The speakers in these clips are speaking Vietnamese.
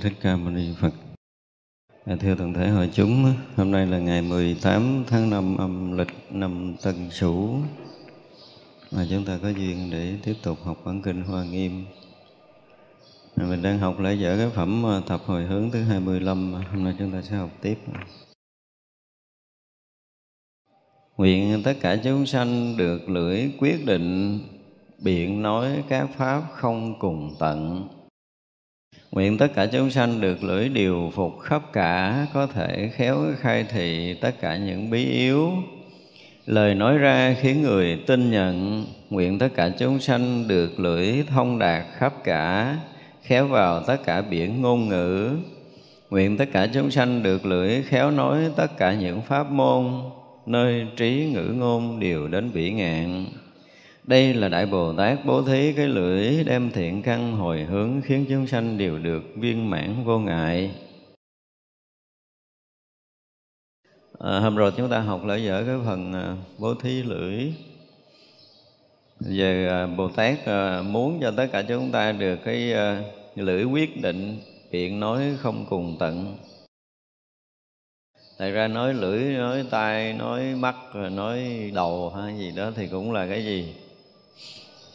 Thích Ca Mâu Ni Phật. À, thưa toàn thể hội chúng, hôm nay là ngày 18 tháng 5 âm lịch năm Tân Sửu. Mà chúng ta có duyên để tiếp tục học bản kinh Hoa Nghiêm. À, mình đang học lại dở cái phẩm à, tập hồi hướng thứ 25, hôm nay chúng ta sẽ học tiếp. Nguyện tất cả chúng sanh được lưỡi quyết định biện nói các pháp không cùng tận Nguyện tất cả chúng sanh được lưỡi điều phục khắp cả, có thể khéo khai thị tất cả những bí yếu. Lời nói ra khiến người tin nhận, nguyện tất cả chúng sanh được lưỡi thông đạt khắp cả, khéo vào tất cả biển ngôn ngữ. Nguyện tất cả chúng sanh được lưỡi khéo nói tất cả những pháp môn, nơi trí ngữ ngôn đều đến bỉ ngạn. Đây là Đại Bồ Tát bố thí cái lưỡi đem thiện căn hồi hướng khiến chúng sanh đều được viên mãn vô ngại. À, hôm rồi chúng ta học lại dở cái phần à, bố thí lưỡi. về à, Bồ Tát à, muốn cho tất cả chúng ta được cái lưỡi quyết định biện nói không cùng tận. Tại ra nói lưỡi, nói tai, nói mắt, nói đầu hay gì đó thì cũng là cái gì?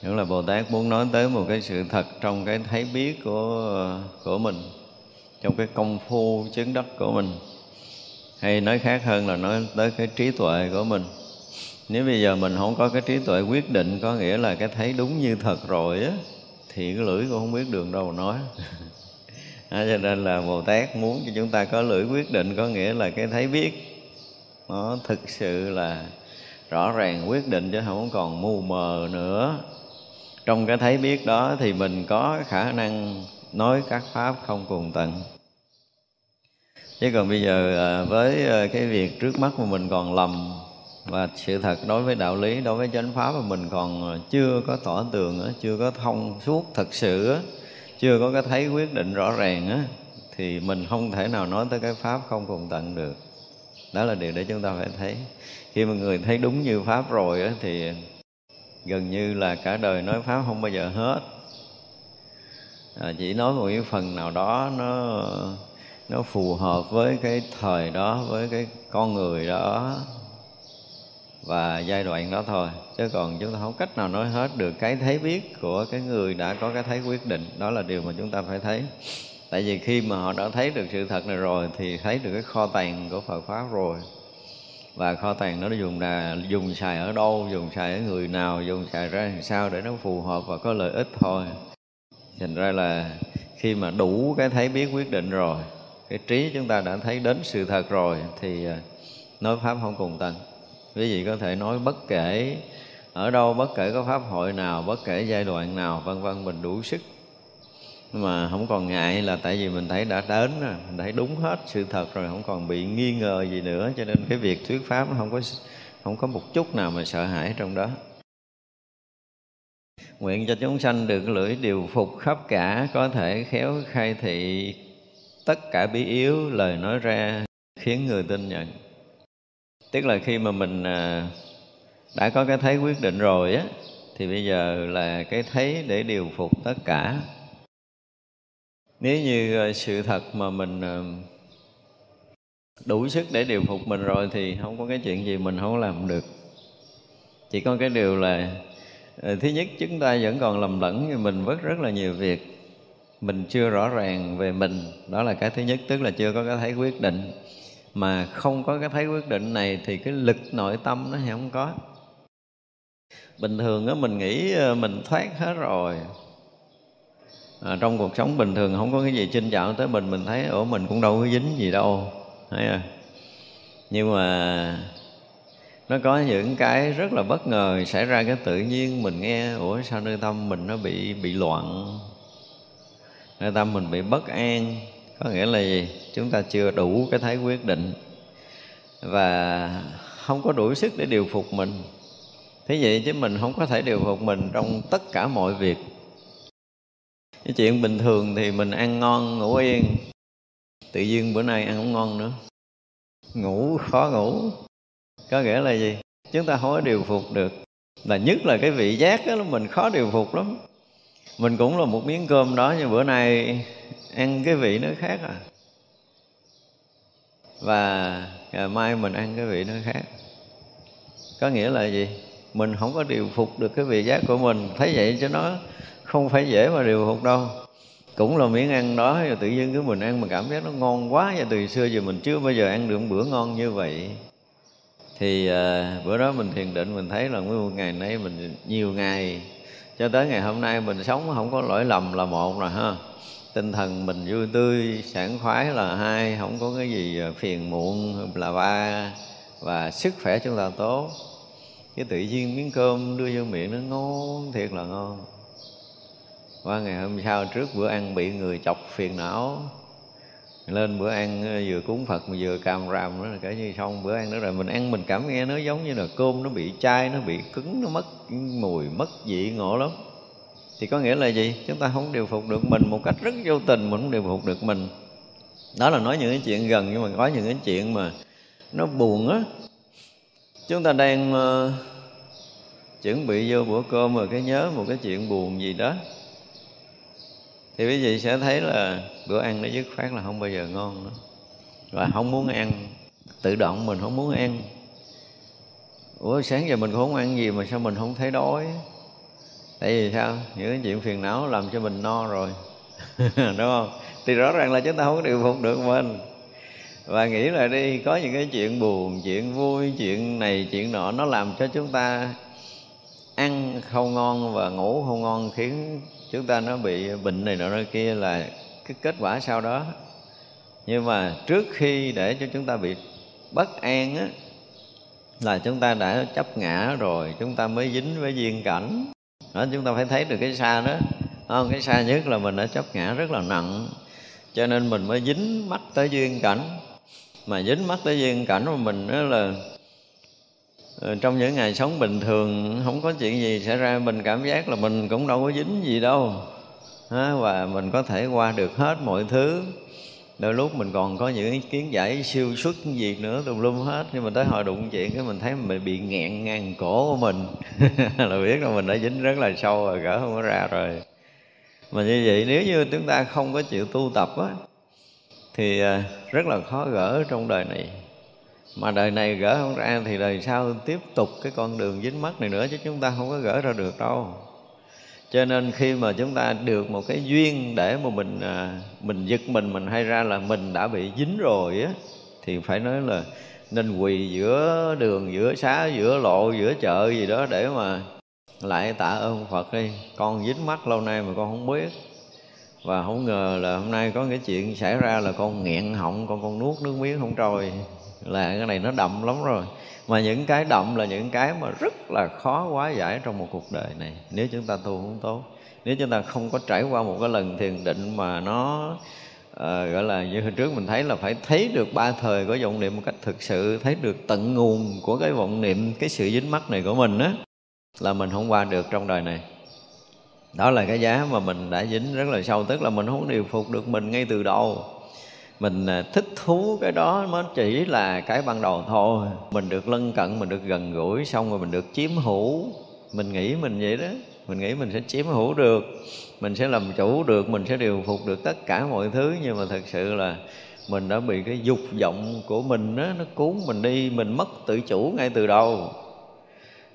Nếu là Bồ Tát muốn nói tới một cái sự thật trong cái thấy biết của của mình, trong cái công phu chứng đắc của mình. Hay nói khác hơn là nói tới cái trí tuệ của mình. Nếu bây giờ mình không có cái trí tuệ quyết định có nghĩa là cái thấy đúng như thật rồi á thì cái lưỡi cũng không biết đường đâu mà nói. à, cho nên là Bồ Tát muốn cho chúng ta có lưỡi quyết định có nghĩa là cái thấy biết nó thực sự là rõ ràng quyết định chứ không còn mù mờ nữa trong cái thấy biết đó thì mình có khả năng nói các pháp không cùng tận. Chứ còn bây giờ à, với à, cái việc trước mắt mà mình còn lầm và sự thật đối với đạo lý, đối với chánh pháp mà mình còn chưa có tỏ tường chưa có thông suốt thật sự chưa có cái thấy quyết định rõ ràng á, thì mình không thể nào nói tới cái pháp không cùng tận được. Đó là điều để chúng ta phải thấy. Khi mà người thấy đúng như pháp rồi á thì gần như là cả đời nói pháp không bao giờ hết. À, chỉ nói một cái phần nào đó nó nó phù hợp với cái thời đó với cái con người đó và giai đoạn đó thôi. Chứ còn chúng ta không cách nào nói hết được cái thấy biết của cái người đã có cái thấy quyết định. Đó là điều mà chúng ta phải thấy. Tại vì khi mà họ đã thấy được sự thật này rồi thì thấy được cái kho tàng của Phật pháp rồi và kho tàng nó dùng là dùng xài ở đâu, dùng xài ở người nào, dùng xài ra làm sao để nó phù hợp và có lợi ích thôi. Thành ra là khi mà đủ cái thấy biết quyết định rồi, cái trí chúng ta đã thấy đến sự thật rồi thì à, nói pháp không cùng tầng quý vị có thể nói bất kể ở đâu, bất kể có pháp hội nào, bất kể giai đoạn nào, vân vân mình đủ sức nhưng mà không còn ngại là tại vì mình thấy đã đến rồi, mình thấy đúng hết sự thật rồi, không còn bị nghi ngờ gì nữa. Cho nên cái việc thuyết pháp nó không có không có một chút nào mà sợ hãi trong đó. Nguyện cho chúng sanh được lưỡi điều phục khắp cả, có thể khéo khai thị tất cả bí yếu, lời nói ra khiến người tin nhận. Tức là khi mà mình à, đã có cái thấy quyết định rồi á, thì bây giờ là cái thấy để điều phục tất cả nếu như ờ, sự thật mà mình ờ, đủ sức để điều phục mình rồi thì không có cái chuyện gì mình không làm được. Chỉ có cái điều là ờ, thứ nhất chúng ta vẫn còn lầm lẫn thì mình vất rất là nhiều việc. Mình chưa rõ ràng về mình, đó là cái thứ nhất, tức là chưa có cái thấy quyết định. Mà không có cái thấy quyết định này thì cái lực nội tâm nó không có. Bình thường á, mình nghĩ mình thoát hết rồi à, trong cuộc sống bình thường không có cái gì chinh chạo tới mình mình thấy ở mình cũng đâu có dính gì đâu thấy à nhưng mà nó có những cái rất là bất ngờ xảy ra cái tự nhiên mình nghe ủa sao nơi tâm mình nó bị bị loạn? Nơi tâm mình bị bất an? Có nghĩa là gì? Chúng ta chưa đủ cái thái quyết định và không có đủ sức để điều phục mình. Thế vậy chứ mình không có thể điều phục mình trong tất cả mọi việc cái chuyện bình thường thì mình ăn ngon, ngủ yên. Tự nhiên bữa nay ăn không ngon nữa. Ngủ, khó ngủ. Có nghĩa là gì? Chúng ta không có điều phục được. Là nhất là cái vị giác đó, mình khó điều phục lắm. Mình cũng là một miếng cơm đó, nhưng bữa nay ăn cái vị nó khác à. Và ngày mai mình ăn cái vị nó khác. Có nghĩa là gì? Mình không có điều phục được cái vị giác của mình. Thấy vậy cho nó không phải dễ mà điều phục đâu. Cũng là miếng ăn đó rồi tự nhiên cứ mình ăn mà cảm giác nó ngon quá. Và từ xưa giờ mình chưa bao giờ ăn được một bữa ngon như vậy. Thì à, bữa đó mình thiền định mình thấy là nguyên một ngày nay mình nhiều ngày. Cho tới ngày hôm nay mình sống không có lỗi lầm là một rồi ha. Tinh thần mình vui tươi sảng khoái là hai. Không có cái gì à, phiền muộn là ba. Và sức khỏe chúng ta tốt. Cái tự nhiên miếng cơm đưa vô miệng nó ngon thiệt là ngon qua ngày hôm sau trước bữa ăn bị người chọc phiền não. Lên bữa ăn ờ, vừa cúng phật mà vừa càm ràm nữa là cả như xong. Bữa ăn nữa rồi mình ăn mình cảm nghe nó giống như là cơm nó bị chai nó bị cứng nó mất mùi mất vị ngộ lắm. Thì có nghĩa là gì? Chúng ta không điều phục được mình một cách rất vô tình mình không điều phục được mình. Đó là nói những cái chuyện gần nhưng mà có những cái chuyện mà nó buồn á. Chúng ta đang uh, chuẩn bị vô bữa cơm rồi cái nhớ một cái chuyện buồn gì đó thì quý vị sẽ thấy là bữa ăn nó dứt khoát là không bao giờ ngon nữa. Và không muốn ăn, tự động mình không muốn ăn. Ủa, sáng giờ mình cũng không ăn gì mà sao mình không thấy đói? Tại vì sao? Những cái chuyện phiền não làm cho mình no rồi. Đúng không? Thì rõ ràng là chúng ta không có điều phục được mình. Và nghĩ là đi, có những cái chuyện buồn, chuyện vui, chuyện này, chuyện nọ, nó làm cho chúng ta ăn không ngon và ngủ không ngon khiến chúng ta nó bị bệnh này nọ kia là cái kết quả sau đó. Nhưng mà trước khi để cho chúng ta bị bất an á, là chúng ta đã chấp ngã rồi, chúng ta mới dính với duyên cảnh. Đó, chúng ta phải thấy được cái xa đó. Không, cái xa nhất là mình đã chấp ngã rất là nặng, cho nên mình mới dính mắt tới duyên cảnh. Mà dính mắt tới duyên cảnh của mình đó là Ờ, trong những ngày sống bình thường, không có chuyện gì xảy ra, mình cảm giác là mình cũng đâu có dính gì đâu. Và mình có thể qua được hết mọi thứ. Đôi lúc mình còn có những ý kiến giải siêu xuất gì nữa, tùm lum hết. Nhưng mà tới hồi đụng chuyện cái mình thấy mình bị nghẹn ngang cổ của mình. Là biết là mình đã dính rất là sâu rồi, gỡ không có ra rồi. Mà như vậy, nếu như chúng ta không có chịu tu tập á, thì à, rất là khó gỡ trong đời này mà đời này gỡ không ra thì đời sau tiếp tục cái con đường dính mắt này nữa chứ chúng ta không có gỡ ra được đâu. Cho nên khi mà chúng ta được một cái duyên để mà mình à, mình giật mình mình hay ra là mình đã bị dính rồi á, thì phải nói là nên quỳ giữa đường, giữa xá, giữa lộ, giữa chợ gì đó để mà lại tạ ơn Phật đi. Con dính mắt lâu nay mà con không biết. Và không ngờ là hôm nay có cái chuyện xảy ra là con nghẹn họng, con con nuốt nước miếng không trôi là cái này nó đậm lắm rồi. Mà những cái đậm là những cái mà rất là khó quá giải trong một cuộc đời này. Nếu chúng ta tu không tốt. Nếu chúng ta không có trải qua một cái lần thiền định mà nó uh, gọi là như hồi trước mình thấy là phải thấy được ba thời của vọng niệm một cách thực sự thấy được tận nguồn của cái vọng niệm cái sự dính mắt này của mình á là mình không qua được trong đời này. Đó là cái giá mà mình đã dính rất là sâu tức là mình không điều phục được mình ngay từ đầu mình à, thích thú cái đó nó chỉ là cái ban đầu thôi. Mình được lân cận mình được gần gũi xong rồi mình được chiếm hữu. Mình nghĩ mình vậy đó. Mình nghĩ mình sẽ chiếm hữu được. Mình sẽ làm chủ được mình sẽ điều phục được tất cả mọi thứ. Nhưng mà thật sự là mình đã bị cái dục vọng của mình đó, nó cuốn mình đi. Mình mất tự chủ ngay từ đầu.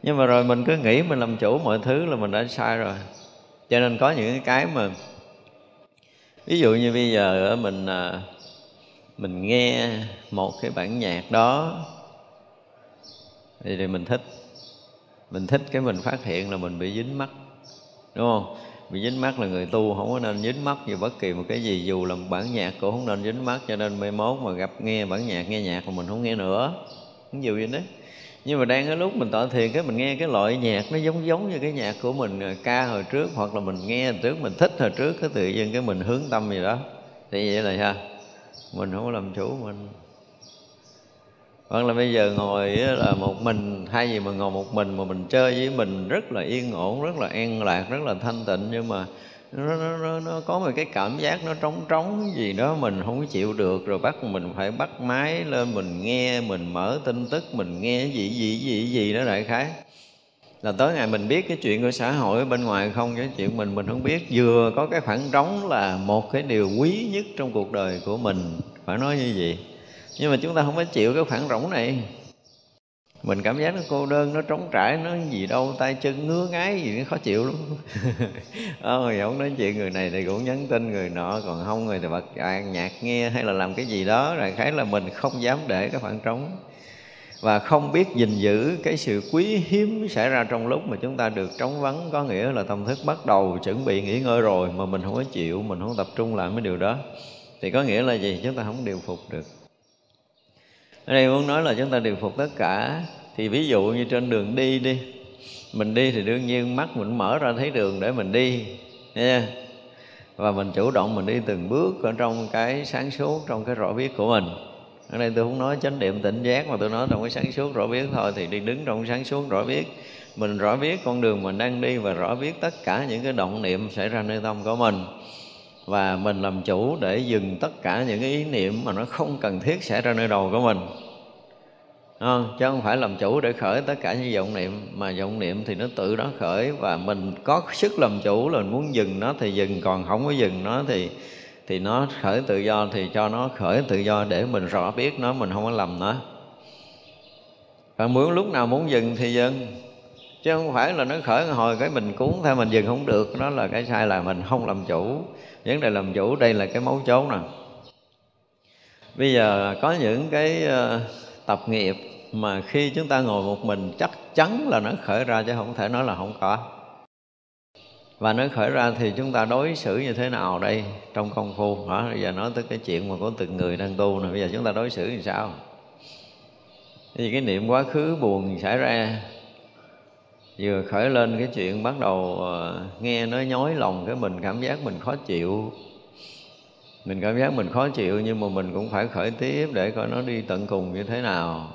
Nhưng mà rồi mình cứ nghĩ mình làm chủ mọi thứ là mình đã sai rồi. Cho nên có những cái mà ví dụ như bây giờ mình à, mình nghe một cái bản nhạc đó thì, thì mình thích. Mình thích cái mình phát hiện là mình bị dính mắt đúng không? Bị dính mắt là người tu không có nên dính mắt gì bất kỳ một cái gì dù là một bản nhạc cũng không nên dính mắt cho nên mai mốt mà gặp nghe bản nhạc nghe nhạc mà mình không nghe nữa. Cũng nhiều vậy đấy. Nhưng mà đang cái lúc mình tọa thiền cái mình nghe cái loại nhạc nó giống giống như cái nhạc của mình à, ca hồi trước hoặc là mình nghe hồi trước mình thích hồi trước cái tự nhiên cái mình hướng tâm gì đó. Thì vậy là sao? Mình không có làm chủ mình. Hoặc là bây giờ ngồi là một mình thay vì mà ngồi một mình mà mình chơi với mình rất là yên ổn rất là an lạc rất là thanh tịnh. Nhưng mà nó, nó, nó, nó có một cái cảm giác nó trống trống gì đó mình không chịu được. Rồi bắt mình phải bắt máy lên mình nghe mình mở tin tức mình nghe gì gì gì gì đó đại khái là tới ngày mình biết cái chuyện của xã hội ở bên ngoài không, cái chuyện mình mình không biết. Vừa có cái khoảng trống là một cái điều quý nhất trong cuộc đời của mình. Phải nói như vậy. Nhưng mà chúng ta không có chịu cái khoảng rỗng này. Mình cảm giác nó cô đơn, nó trống trải, nó gì đâu, tay chân ngứa ngáy gì, nó khó chịu lắm. Ờ không nói chuyện người này thì cũng nhắn tin người nọ, còn không người thì bật nhạc nghe hay là làm cái gì đó rồi khái là mình không dám để cái khoảng trống và không biết gìn giữ cái sự quý hiếm xảy ra trong lúc mà chúng ta được trống vắng, có nghĩa là tâm thức bắt đầu chuẩn bị nghỉ ngơi rồi mà mình không có chịu, mình không tập trung làm cái điều đó. Thì có nghĩa là gì? Chúng ta không điều phục được. Ở đây muốn nói là chúng ta điều phục tất cả. Thì ví dụ như trên đường đi đi, mình đi thì đương nhiên mắt mình mở ra thấy đường để mình đi nha và mình chủ động mình đi từng bước ở trong cái sáng suốt, trong cái rõ biết của mình ở đây tôi không nói chánh niệm tỉnh giác mà tôi nói trong cái sáng suốt rõ biết thôi. Thì đi đứng trong sáng suốt rõ biết. Mình rõ biết con đường mình đang đi và rõ biết tất cả những cái động niệm xảy ra nơi tâm của mình. Và mình làm chủ để dừng tất cả những cái ý niệm mà nó không cần thiết xảy ra nơi đầu của mình. Không? chứ không phải làm chủ để khởi tất cả những vọng niệm. Mà vọng niệm thì nó tự nó khởi. Và mình có sức làm chủ là mình muốn dừng nó thì dừng. Còn không có dừng nó thì thì nó khởi tự do thì cho nó khởi tự do để mình rõ biết nó, mình không có lầm nó. Và muốn lúc nào muốn dừng thì dừng. Chứ không phải là nó khởi hồi cái mình cuốn theo, mình dừng không được. Đó là cái sai là mình không làm chủ. Vấn đề làm chủ đây là cái mấu chốt nè. Bây giờ có những cái ờ, tập nghiệp mà khi chúng ta ngồi một mình chắc chắn là nó khởi ra chứ không thể nói là không có và nó khởi ra thì chúng ta đối xử như thế nào đây trong công phu? Hả? Bây giờ nói tới cái chuyện mà có từng người đang tu này bây giờ chúng ta đối xử như sao? Thì cái niệm quá khứ buồn xảy ra. Vừa khởi lên cái chuyện bắt đầu ờ, nghe nó nhói lòng cái mình, cảm giác mình khó chịu. Mình cảm giác mình khó chịu nhưng mà mình cũng phải khởi tiếp để coi nó đi tận cùng như thế nào.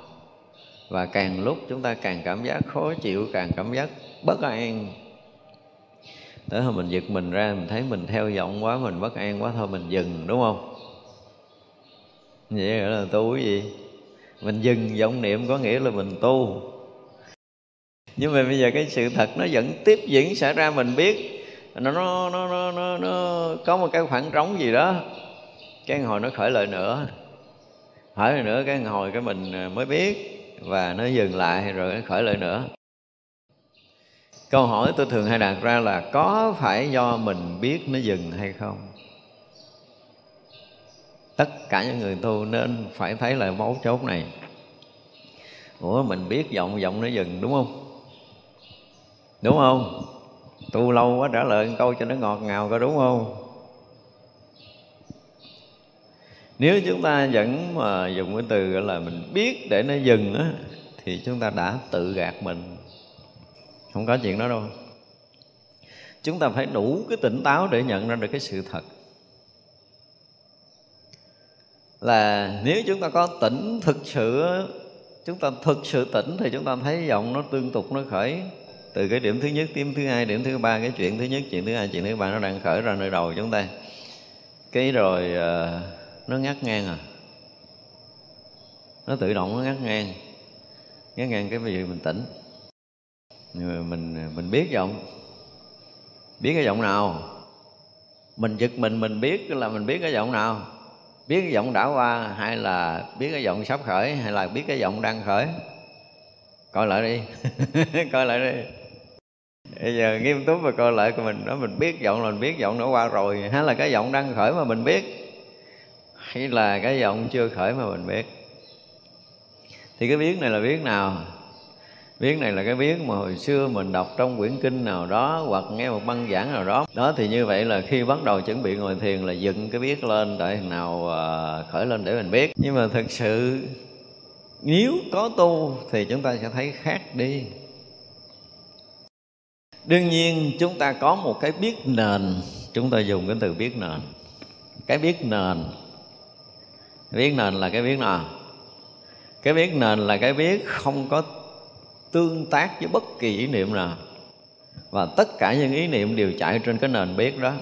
Và càng lúc chúng ta càng cảm giác khó chịu, càng cảm giác bất an tới hồi mình giật mình ra mình thấy mình theo vọng quá mình bất an quá thôi mình dừng đúng không? Vậy là tu cái gì? Mình dừng vọng niệm có nghĩa là mình tu. Nhưng mà bây giờ cái sự thật nó vẫn tiếp diễn xảy ra mình biết nó nó nó nó nó, nó có một cái khoảng trống gì đó. Cái hồi nó khởi lại nữa. Khởi lại nữa cái hồi cái mình mới biết và nó dừng lại rồi nó khởi lại nữa câu hỏi tôi thường hay đặt ra là có phải do mình biết nó dừng hay không? Tất cả những người tu nên phải thấy lại mấu chốt này. Ủa, mình biết giọng giọng nó dừng, đúng không? Đúng không? Tu lâu quá trả lời câu cho nó ngọt ngào có đúng không? Nếu chúng ta vẫn mà dùng cái từ gọi là mình biết để nó dừng á, thì chúng ta đã tự gạt mình không có chuyện đó đâu. Chúng ta phải đủ cái tỉnh táo để nhận ra được cái sự thật. Là nếu chúng ta có tỉnh thực sự chúng ta thực sự tỉnh thì chúng ta thấy giọng nó tương tục nó khởi. Từ cái điểm thứ nhất điểm thứ hai điểm thứ ba cái chuyện thứ nhất chuyện thứ hai chuyện thứ ba nó đang khởi ra nơi đầu chúng ta. Cái rồi uh, nó ngắt ngang à. Nó tự động nó ngắt ngang. Ngắt ngang cái gì mình tỉnh mình mình biết giọng. Biết cái giọng nào? Mình giật mình mình biết là mình biết cái giọng nào. Biết cái giọng đã qua hay là biết cái giọng sắp khởi hay là biết cái giọng đang khởi? Coi lại đi. Coi lại đi. Bây giờ nghiêm túc và coi lại của mình đó, mình biết giọng là mình biết giọng nó qua rồi. Hay là cái giọng đang khởi mà mình biết? Hay là cái giọng chưa khởi mà mình biết? Thì cái biết này là biết nào? Biết này là cái biết mà hồi xưa mình đọc trong quyển kinh nào đó, hoặc nghe một băng giảng nào đó. Đó thì như vậy là khi bắt đầu chuẩn bị ngồi thiền là dựng cái biết lên để nào à, khởi lên để mình biết nhưng mà thực sự, nếu có tu thì chúng ta sẽ thấy khác đi. Đương nhiên, chúng ta có một cái biết nền. Chúng ta dùng cái từ biết nền. Cái biết nền. Biết nền là cái biết nào? Cái biết nền là cái biết không có tương tác với bất kỳ ý niệm nào. Và tất cả những ý niệm đều chạy trên cái nền biết đó.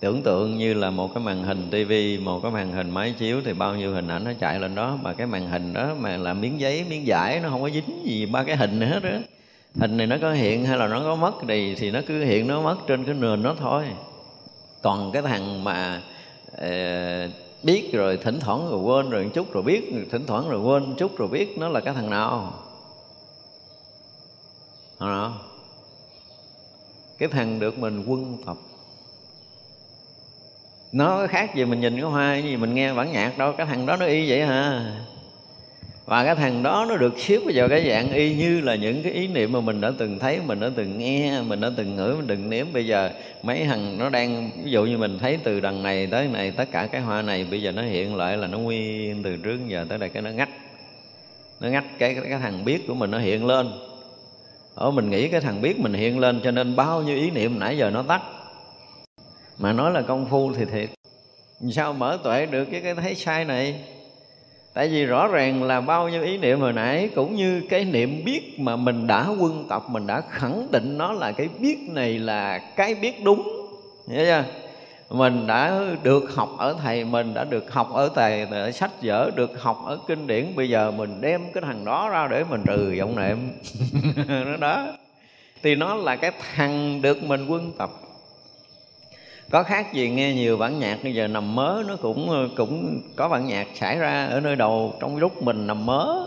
Tưởng tượng như là một cái màn hình tivi một cái màn hình máy chiếu thì bao nhiêu hình ảnh nó chạy lên đó. Mà cái màn hình đó mà là miếng giấy miếng vải nó không có dính gì ba cái hình này hết đó hình này nó có hiện hay là nó có mất thì thì nó cứ hiện nó mất trên cái nền nó thôi. Còn cái thằng mà e, biết rồi thỉnh thoảng rồi quên rồi một chút rồi biết thỉnh thoảng rồi quên một chút rồi biết nó là cái thằng nào thằng nào cái thằng được mình quân tập. Nó khác gì mình nhìn cái hoa gì mình nghe bản nhạc đâu, cái thằng đó nó y vậy hả và cái thằng đó nó được xếp vào cái dạng y như là những cái ý niệm mà mình đã từng thấy, mình đã từng nghe, mình đã từng ngửi, mình từng nếm. Bây giờ mấy thằng nó đang, ví dụ như mình thấy từ đằng này tới này, tất cả cái hoa này bây giờ nó hiện lại là nó nguyên từ trước giờ tới đây, cái nó ngắt. Nó ngắt cái cái thằng biết của mình nó hiện lên ở mình nghĩ cái thằng biết mình hiện lên cho nên bao nhiêu ý niệm nãy giờ nó tắt. Mà nói là công phu thì thiệt. Sao mở tuệ được cái cái thấy sai này? Tại vì rõ ràng là bao nhiêu ý niệm hồi nãy cũng như cái niệm biết mà mình đã quân tập mình đã khẳng định nó là cái biết này là cái biết đúng. Hiểu chưa? Mình đã được học ở thầy, mình đã được học ở thầy ở sách vở, được học ở kinh điển. Bây giờ mình đem cái thằng đó ra để mình trừ vọng niệm. Nó đó. Thì nó là cái thằng được mình quân tập. Có khác gì nghe nhiều bản nhạc, bây giờ nằm mớ nó cũng cũng có bản nhạc xảy ra ở nơi đầu. Trong lúc mình nằm mớ,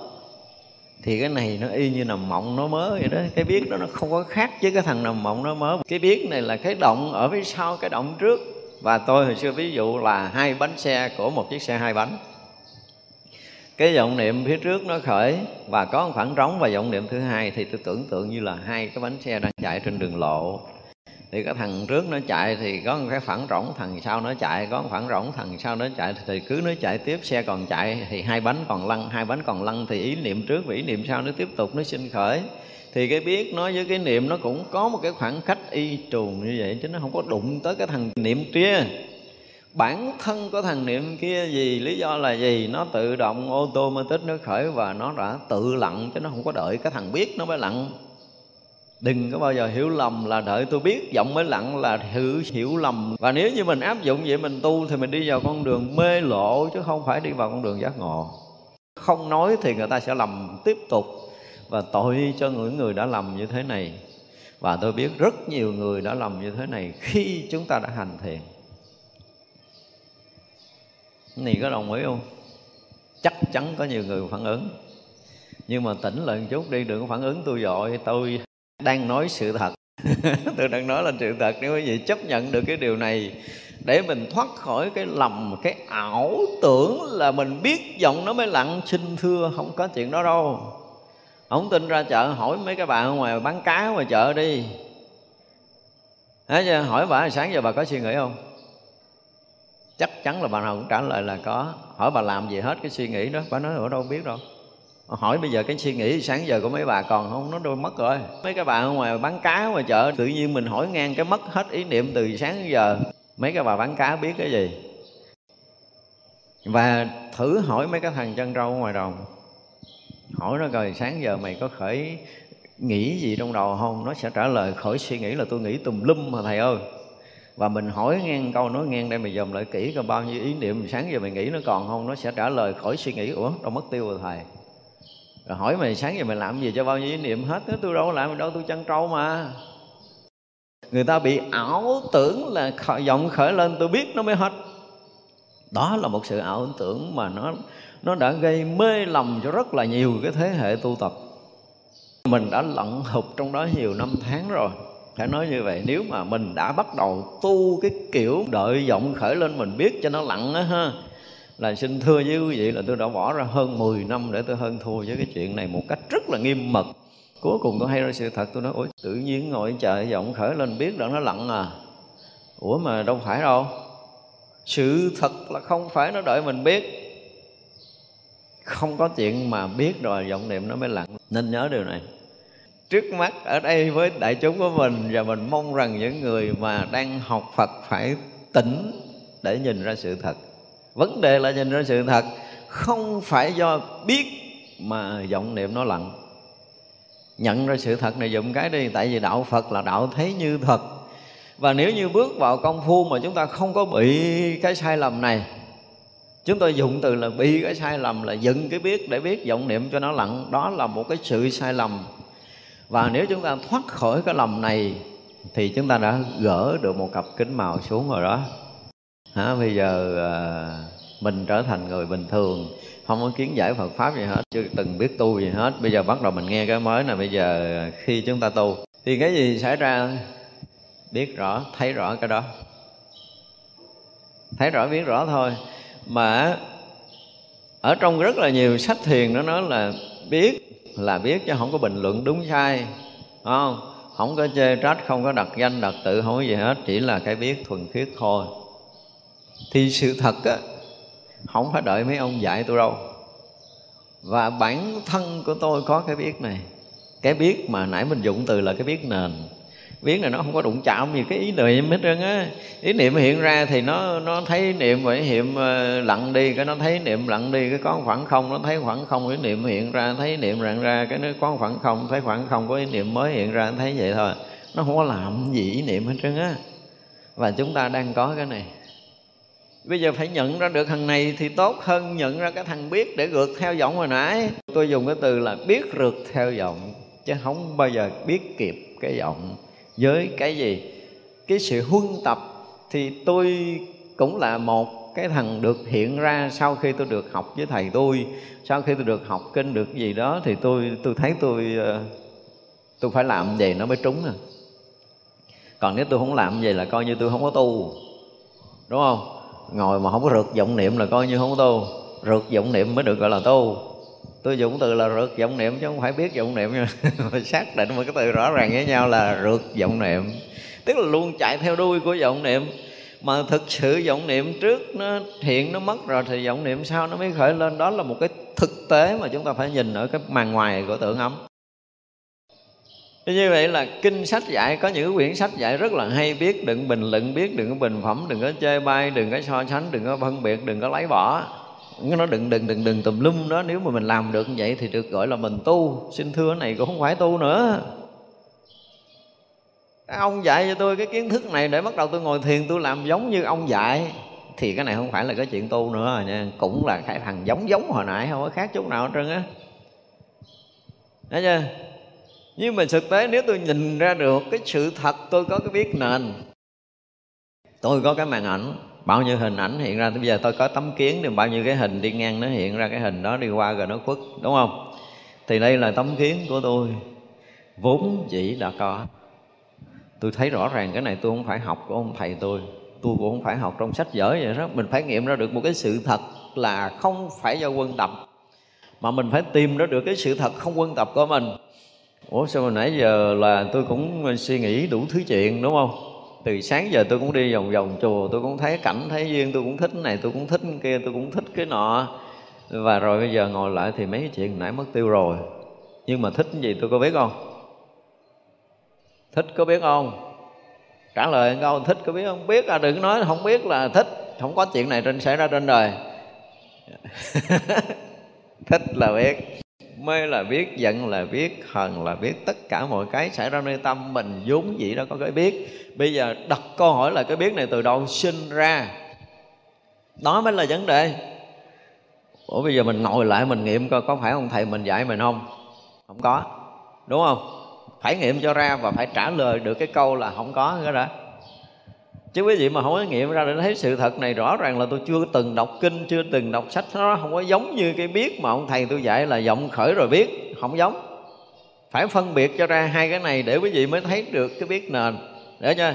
thì cái này nó y như nằm mộng, nó mớ vậy đó. Cái biết đó nó không có khác với cái thằng nằm mộng, nó mớ. Cái biết này là cái động ở phía sau, cái động trước và tôi hồi xưa ví dụ là hai bánh xe của một chiếc xe hai bánh. Cái vọng niệm phía trước nó khởi và có một khoảng trống và vọng niệm thứ hai thì tôi tưởng tượng như là hai cái bánh xe đang chạy trên đường lộ. Thì cái thằng trước nó chạy thì có một cái khoảng rỗng thằng sau nó chạy, có một khoảng rỗng thằng sau nó chạy, thì cứ nó chạy tiếp, xe còn chạy thì hai bánh còn lăn, hai bánh còn lăn thì ý niệm trước và ý niệm sau nó tiếp tục, nó sinh khởi thì cái biết nó với cái niệm nó cũng có một cái khoảng cách y trùng như vậy, chứ nó không có đụng tới cái thằng niệm kia. Bản thân của thằng niệm kia gì, lý do là gì? Nó tự động ô tô mơ tích nó khởi và nó đã tự lặn, chứ nó không có đợi cái thằng biết nó mới lặn. Đừng có bao giờ hiểu lầm là đợi tôi biết giọng mới lặng là thử hiểu lầm. Và nếu như mình áp dụng vậy, mình tu thì mình đi vào con đường mê lộ, chứ không phải đi vào con đường giác ngộ. Không nói thì người ta sẽ lầm tiếp tục và tội cho những người đã làm như thế này. Và tôi biết rất nhiều người đã làm như thế này khi chúng ta đã hành thiền này, có đồng ý không? Chắc chắn có nhiều người phản ứng. Nhưng mà tỉnh lại một chút đi, đừng có phản ứng tôi dội. Tôi đang nói sự thật. Tôi đang nói là sự thật. Nếu quý vị chấp nhận được cái điều này, để mình thoát khỏi cái lầm, cái ảo tưởng là mình biết giọng nó mới lặng. Xin thưa, không có chuyện đó đâu không tin ra chợ, hỏi mấy cái bà ở ngoài bán cá ngoài chợ đi. Đấy chưa? hỏi bà, sáng giờ bà có suy nghĩ không? Chắc chắn là bà nào cũng trả lời là có. Hỏi bà làm gì hết cái suy nghĩ đó. Bà nói ở đâu biết đâu. Hỏi bây giờ cái suy nghĩ sáng giờ của mấy bà còn không? Nó đôi mất rồi. Mấy cái bà ở ngoài bán cá ngoài chợ, tự nhiên mình hỏi ngang cái mất hết ý niệm từ sáng đến giờ. Mấy cái bà bán cá biết cái gì? Và thử hỏi mấy cái thằng chân trâu ngoài đồng hỏi nó coi sáng giờ mày có khởi nghĩ gì trong đầu không? Nó sẽ trả lời khỏi suy nghĩ là tôi nghĩ tùm lum mà thầy ơi. Và mình hỏi ngang câu nói ngang đây mày dòm lại kỹ coi bao nhiêu ý niệm sáng giờ mày nghĩ nó còn không? Nó sẽ trả lời khỏi suy nghĩ. Ủa đâu mất tiêu rồi thầy. Rồi hỏi mày sáng giờ mày làm gì cho bao nhiêu ý niệm hết? Đó, tôi đâu có làm đâu tôi chăn trâu mà. Người ta bị ảo tưởng là khởi, giọng khởi lên tôi biết nó mới hết. Đó là một sự ảo tưởng mà nó nó đã gây mê lầm cho rất là nhiều cái thế hệ tu tập. Mình đã lận hụt trong đó nhiều năm tháng rồi. Phải nói như vậy, nếu mà mình đã bắt đầu tu cái kiểu đợi giọng khởi lên mình biết cho nó lặng á ha, là xin thưa với quý vị là tôi đã bỏ ra hơn 10 năm để tôi hơn thua với cái chuyện này một cách rất là nghiêm mật. Cuối cùng tôi hay ra sự thật, tôi nói, ủa, tự nhiên ngồi chờ giọng khởi lên biết rằng nó lặng à? Ủa mà đâu phải đâu. Sự thật là không phải nó đợi mình biết không có chuyện mà biết rồi, vọng niệm nó mới lặng. Nên nhớ điều này. Trước mắt ở đây với đại chúng của mình, và mình mong rằng những người mà đang học Phật phải tỉnh để nhìn ra sự thật. Vấn đề là nhìn ra sự thật không phải do biết mà vọng niệm nó lặng. Nhận ra sự thật này dụng cái đi, tại vì đạo phật là đạo thấy như thật. Và nếu như bước vào công phu mà chúng ta không có bị cái sai lầm này chúng tôi dùng từ là bị cái sai lầm là dựng cái biết để biết vọng niệm cho nó lặng. Đó là một cái sự sai lầm. Và nếu chúng ta thoát khỏi cái lầm này thì chúng ta đã gỡ được một cặp kính màu xuống rồi đó. Hả, bây giờ à, mình trở thành người bình thường. Không có kiến giải Phật pháp gì hết chưa từng biết tu gì hết. Bây giờ bắt đầu mình nghe cái mới là bây giờ khi chúng ta tu thì cái gì xảy ra? Biết rõ thấy rõ cái đó. Thấy rõ biết rõ thôi mà ở trong rất là nhiều sách thiền nó nói là biết là biết chứ không có bình luận đúng sai không? Không có chê trách, không có đặt danh, đặt tự, không có gì hết, chỉ là cái biết thuần khiết thôi. Thì sự thật á, không phải đợi mấy ông dạy tôi đâu. Và bản thân của tôi có cái biết này. Cái biết mà nãy mình dụng từ là cái biết nền biến là nó không có đụng chạm gì, cái ý niệm hết trơn á. Ý niệm hiện ra thì nó nó thấy niệm và ý niệm ờ, lặn lặng đi, cái nó thấy niệm lặng đi, cái có khoảng không, nó thấy khoảng không, ý niệm hiện ra, thấy niệm rạng ra, cái nó có khoảng không, thấy khoảng không, có ý niệm mới hiện ra, thấy vậy thôi. Nó không có làm gì ý niệm hết trơn á. Và chúng ta đang có cái này. Bây giờ phải nhận ra được thằng này thì tốt hơn nhận ra cái thằng biết để rượt theo giọng hồi nãy. Tôi dùng cái từ là biết rượt theo giọng, chứ không bao giờ biết kịp cái giọng với cái gì? Cái sự huân tập thì tôi cũng là một cái thằng được hiện ra sau khi tôi được học với thầy tôi. Sau khi tôi được học kinh được gì đó thì tôi tôi thấy tôi ờ, tôi phải làm gì nó mới trúng à còn nếu tôi không làm gì là coi như tôi không có tu, đúng không? Ngồi mà không có rượt vọng niệm là coi như không có tu. Rượt vọng niệm mới được gọi là tu tôi dùng từ là rượt vọng niệm chứ không phải biết vọng niệm. Nha xác định một cái từ rõ ràng với nhau là rượt vọng niệm. Tức là luôn chạy theo đuôi của vọng niệm. Mà thực sự vọng niệm trước nó hiện nó mất rồi thì vọng niệm sau nó mới khởi lên. Đó là một cái thực tế mà chúng ta phải nhìn ở cái màn ngoài của tưởng ấm. Như vậy là kinh sách dạy có những quyển sách dạy rất là hay biết đừng bình luận biết đừng có bình phẩm, đừng có chê bai, đừng có so sánh, đừng có phân biệt, đừng có lấy bỏ nó đừng đừng đừng đừng tùm lum đó. Nếu mà mình làm được như vậy thì được gọi là mình tu. Xin thưa cái này cũng không phải tu nữa. Ông dạy cho tôi cái kiến thức này để bắt đầu tôi ngồi thiền, tôi làm giống như ông dạy. Thì cái này không phải là cái chuyện tu nữa nha. Cũng là cái thằng giống giống hồi nãy, không có khác chút nào hết trơn á. Thấy chưa? Nhưng mà thực tế nếu tôi nhìn ra được cái sự thật, tôi có cái biết nền. Tôi có cái màn ảnh bao nhiêu hình ảnh hiện ra, bây giờ tôi có tấm kiến thì bao nhiêu cái hình đi ngang nó hiện ra cái hình đó, đi qua rồi nó khuất, đúng không? Thì đây là tấm kiến của tôi. Vốn chỉ đã có. Tôi thấy rõ ràng cái này tôi không phải học của ông thầy tôi. Tôi cũng không phải học trong sách vở vậy đó mình phải nghiệm ra được một cái sự thật là không phải do quân tập. Mà mình phải tìm ra được cái sự thật không quân tập của mình. Ủa, sao hồi nãy giờ là tôi cũng suy nghĩ đủ thứ chuyện, đúng không? Từ sáng giờ tôi cũng đi vòng vòng chùa, tôi cũng thấy cảnh thấy duyên, tôi cũng thích cái này, tôi cũng thích cái kia, tôi cũng thích cái nọ. Và rồi bây giờ ngồi lại thì mấy cái chuyện nãy mất tiêu rồi. Nhưng mà thích cái gì tôi có biết không? Thích có biết không? Trả lời câu, thích có biết không? Biết à đừng nói không biết là thích. Không có chuyện này trên, xảy ra trên đời. Thích là biết mê là biết, giận là biết, hờn là biết. Tất cả mọi cái xảy ra nơi tâm mình vốn dĩ đó có cái biết. Bây giờ đặt câu hỏi là cái biết này từ đâu sinh ra? Đó mới là vấn đề. Ủa, bây giờ mình ngồi lại mình nghiệm coi có phải ông thầy mình dạy mình không? Không có. Đúng không? Phải nghiệm cho ra và phải trả lời được cái câu là không có cái đó chứ quý vị mà không có nghiệm ra để thấy sự thật này rõ ràng là tôi chưa từng đọc kinh, chưa từng đọc sách, nó không có giống như cái biết mà ông thầy tôi dạy là giọng khởi rồi biết không giống. Phải phân biệt cho ra hai cái này để quý vị mới thấy được cái biết nền. Để cho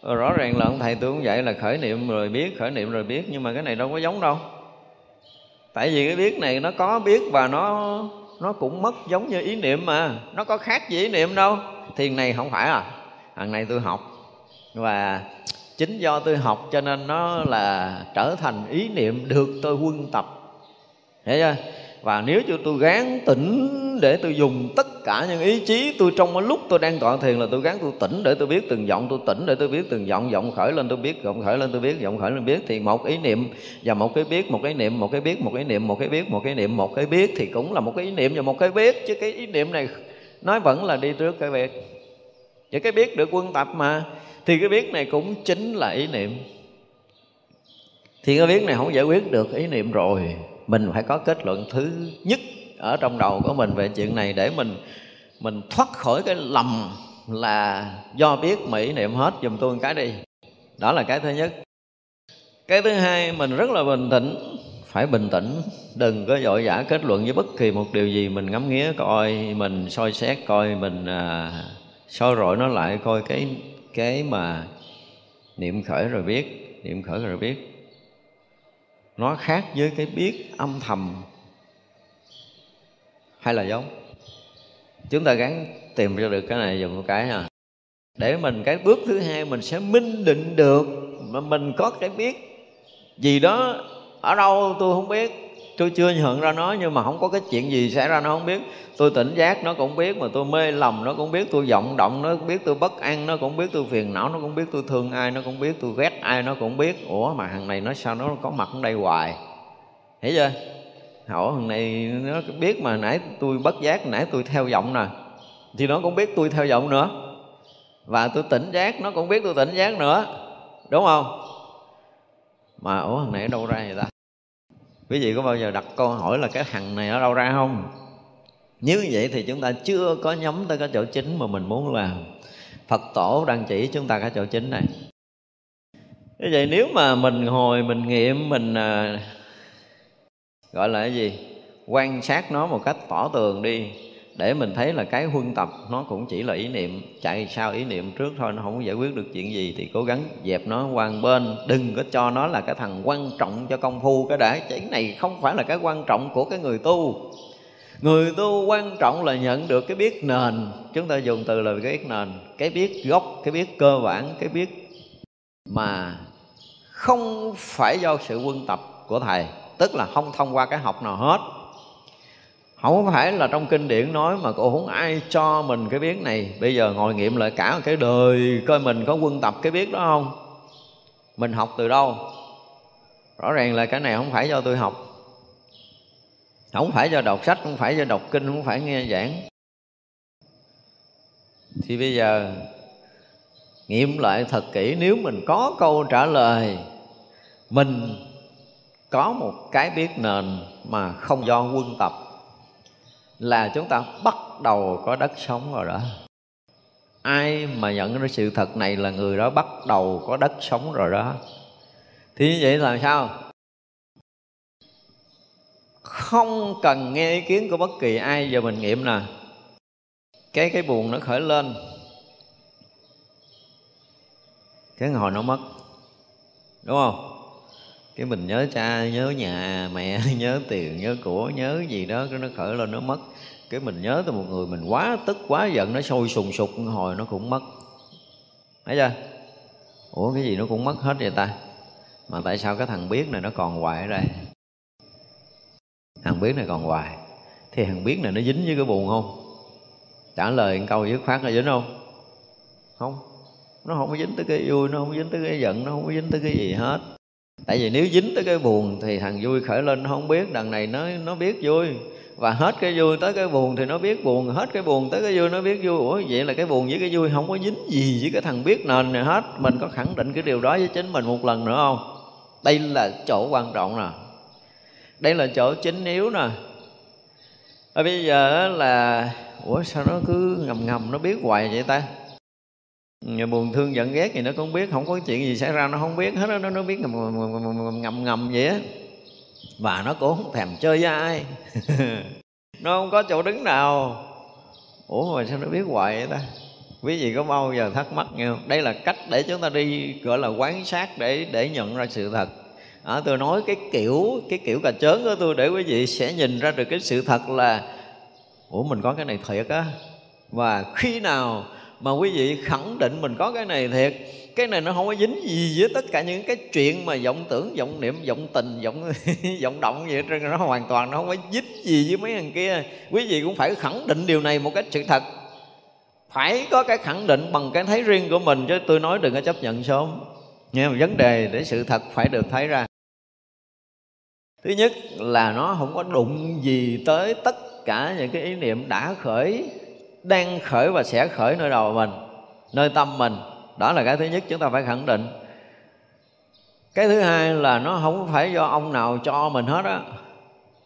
ờ, rõ ràng là ông thầy tôi cũng dạy là khởi niệm rồi biết, khởi niệm rồi biết, nhưng mà cái này đâu có giống đâu. Tại vì cái biết này nó có biết và nó nó cũng mất giống như ý niệm mà, nó có khác gì ý niệm đâu. Thiền này không phải à hàng này tôi học và chính do tôi học cho nên nó là trở thành ý niệm được tôi quân tập. Hiểu chưa? Và nếu cho tôi gán tỉnh để tôi dùng tất cả những ý chí tôi trong cái lúc tôi đang tọa thiền là tôi gán tôi tỉnh để tôi biết từng giọng, tôi tỉnh để tôi biết từng giọng giọng khởi lên tôi biết, giọng khởi lên tôi biết, giọng khởi lên biết thì một ý niệm và một cái biết, một cái niệm, một cái biết, một cái niệm, một cái biết, một cái niệm, một cái biết thì cũng là một cái ý niệm và một cái biết. Chứ cái ý niệm này nói vẫn là đi trước cái biết. Chứ cái biết được quân tập mà thì cái biết này cũng chính là ý niệm. Thì cái biết này không giải quyết được ý niệm rồi. Mình phải có kết luận thứ nhất ở trong đầu của mình về chuyện này để mình mình thoát khỏi cái lầm là do biết mỹ niệm hết. Dùm tôi một cái đi. Đó là cái thứ nhất. Cái thứ hai mình rất là bình tĩnh. Phải bình tĩnh. Đừng có vội vã kết luận với bất kỳ một điều gì mình ngắm nghía coi mình soi xét coi mình à, soi rọi nó lại coi cái cái mà niệm khởi rồi biết, niệm khởi rồi biết, nó khác với cái biết âm thầm hay là giống? Chúng ta gắng tìm ra được cái này dùng một cái ha. Để mình cái bước thứ hai, mình sẽ minh định được mà mình có cái biết gì đó ở đâu tôi không biết tôi chưa nhận ra nó, nhưng mà không có cái chuyện gì xảy ra, nó không biết. Tôi tỉnh giác, nó cũng biết, mà tôi mê lầm, nó cũng biết. Tôi vọng động, nó cũng biết. Tôi bất an, nó cũng biết. Tôi phiền não, nó cũng biết. Tôi thương ai, nó cũng biết. Tôi ghét ai, nó cũng biết. Ủa, mà thằng này nó sao? Nó có mặt ở đây hoài. Hiểu chưa? Hỏi thằng này nó biết mà nãy tôi bất giác, nãy tôi theo vọng nè. Thì nó cũng biết tôi theo vọng nữa. Và tôi tỉnh giác, nó cũng biết tôi tỉnh giác nữa. Đúng không? Mà ủa, thằng này ở đâu ra vậy ta? Quý vị có bao giờ đặt câu hỏi là cái thằng này ở đâu ra không? Nếu như vậy thì chúng ta chưa có nhắm tới cái chỗ chính mà mình muốn làm. Phật tổ đang chỉ chúng ta cái chỗ chính này. Như vậy nếu mà mình hồi mình nghiệm mình à, gọi là cái gì? Quan sát nó một cách tỏ tường đi để mình thấy là cái huân tập, nó cũng chỉ là ý niệm. Chạy sau ý niệm trước thôi, nó không giải quyết được chuyện gì, thì cố gắng dẹp nó qua bên. Đừng có cho nó là cái thằng quan trọng cho công phu. Cái đã cái này không phải là cái quan trọng của cái người tu. Người tu quan trọng là nhận được cái biết nền. Chúng ta dùng từ là cái biết nền. Cái biết gốc, cái biết cơ bản, cái biết mà không phải do sự quân tập của thầy. Tức là không thông qua cái học nào hết không phải là trong kinh điển nói mà cô không ai cho mình cái biết này. Bây giờ ngồi nghiệm lại cả cái đời, coi mình có quân tập cái biết đó không? Mình học từ đâu? Rõ ràng là cái này không phải do tôi học. Không phải do đọc sách, không phải do đọc kinh, không phải nghe giảng. Thì bây giờ, nghiệm lại thật kỹ, nếu mình có câu trả lời, mình có một cái biết nền mà không do quân tập là chúng ta bắt đầu có đất sống rồi đó. Ai mà nhận ra sự thật này là người đó bắt đầu có đất sống rồi đó. Thì như vậy làm sao? Không cần nghe ý kiến của bất kỳ ai, giờ mình nghiệm nè. Cái cái buồn nó khởi lên. Cái ngồi nó mất. Đúng không? Cái mình nhớ cha, nhớ nhà, mẹ, nhớ tiền, nhớ của, nhớ gì đó, cái nó khởi lên, nó mất. Cái mình nhớ tới một người mình quá tức, quá giận, nó sôi sùng sục hồi nó cũng mất. Thấy chưa? Ủa, cái gì nó cũng mất hết vậy ta? Mà tại sao cái thằng biết này nó còn hoài ở đây? Thằng biết này còn hoài. Thì thằng biết này nó dính với cái buồn không? Trả lời một câu dứt khoát là dính không? Không. Nó không có dính tới cái vui, nó không có dính tới cái giận, nó không có dính tới cái gì hết tại vì nếu dính tới cái buồn thì thằng vui khởi lên nó không biết đằng này nó nó biết vui. Và hết cái vui tới cái buồn thì nó biết buồn, hết cái buồn tới cái vui nó biết vui. Ủa, vậy là cái buồn với cái vui không có dính gì với cái thằng biết nền này hết. Mình có khẳng định cái điều đó với chính mình một lần nữa không? Đây là chỗ quan trọng nè. Đây là chỗ chính yếu nè. Và bây giờ là, ủa, sao nó cứ ngầm ngầm, nó biết hoài vậy ta? Người buồn thương giận ghét gì nó cũng biết không có chuyện gì xảy ra nó không biết hết nó nó biết ngầm ngầm, ngầm, ngầm, ngầm vậy á. Và nó cũng không thèm chơi với ai. Nó không có chỗ đứng nào. Ủa mà sao nó biết hoài vậy ta? Quý vị có bao giờ thắc mắc nghe không? Đây là cách để chúng ta đi gọi là quan sát để để nhận ra sự thật. À, tôi nói cái kiểu cái kiểu cà chớn của tôi để quý vị sẽ nhìn ra được cái sự thật là ủa mình có cái này thiệt á. Và khi nào mà quý vị khẳng định mình có cái này thiệt. Cái này nó không có dính gì với tất cả những cái chuyện mà vọng tưởng, vọng niệm, vọng tình, vọng vọng động gì hết trơn. Nó hoàn toàn nó không có dính gì với mấy thằng kia. Quý vị cũng phải khẳng định điều này một cách sự thật. Phải có cái khẳng định bằng cái thấy riêng của mình, chứ tôi nói đừng có chấp nhận sớm. Nha vấn đề để sự thật phải được thấy ra. Thứ nhất là nó không có đụng gì tới tất cả những cái ý niệm đã khởi đang khởi và sẽ khởi nơi đầu mình, nơi tâm mình. Đó là cái thứ nhất chúng ta phải khẳng định. Cái thứ hai là nó không phải do ông nào cho mình hết á.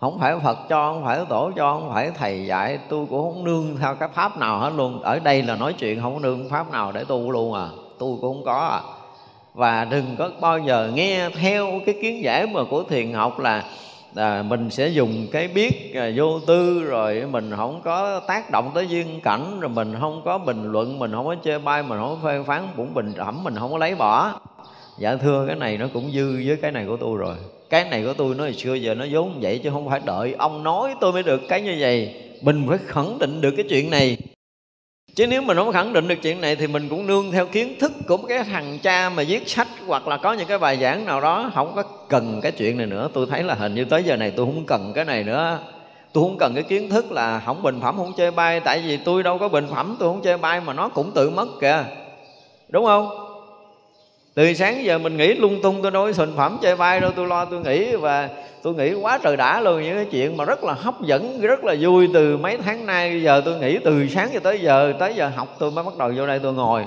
Không phải phật cho, không phải tổ cho, không phải thầy dạy, tôi cũng không nương theo cái pháp nào hết luôn. Ở đây là nói chuyện, không có nương pháp nào để tu luôn à. Tu cũng không có à. Và đừng có bao giờ nghe theo cái kiến giải mà của thiền học là à, mình sẽ dùng cái biết à, vô tư rồi mình không có tác động tới duyên cảnh rồi mình không có bình luận mình không có chê bai mình không có phê phán cũng bình thẩm mình không có lấy bỏ. Dạ thưa cái này nó cũng dư với cái này của tôi rồi. Cái này của tôi nói xưa giờ nó vốn vậy chứ không phải đợi. Ông nói tôi mới được cái như vậy. Mình phải khẳng định được cái chuyện này chứ nếu mình không khẳng định được chuyện này thì mình cũng nương theo kiến thức của cái thằng cha mà viết sách hoặc là có những cái bài giảng nào đó, không có cần cái chuyện này nữa. Tôi thấy là hình như tới giờ này tôi không cần cái này nữa. Tôi không cần cái kiến thức là không bình phẩm, không chơi bay tại vì tôi đâu có bình phẩm, tôi không chơi bay mà nó cũng tự mất kìa. Đúng không? Từ sáng giờ mình nghĩ lung tung, tôi nói thành phẩm chơi bay đâu, tôi lo tôi nghĩ và tôi nghĩ quá trời đã luôn, những cái chuyện mà rất là hấp dẫn, rất là vui từ mấy tháng nay. Giờ tôi nghĩ từ sáng cho tới giờ tới giờ học tôi mới bắt đầu vô đây tôi ngồi.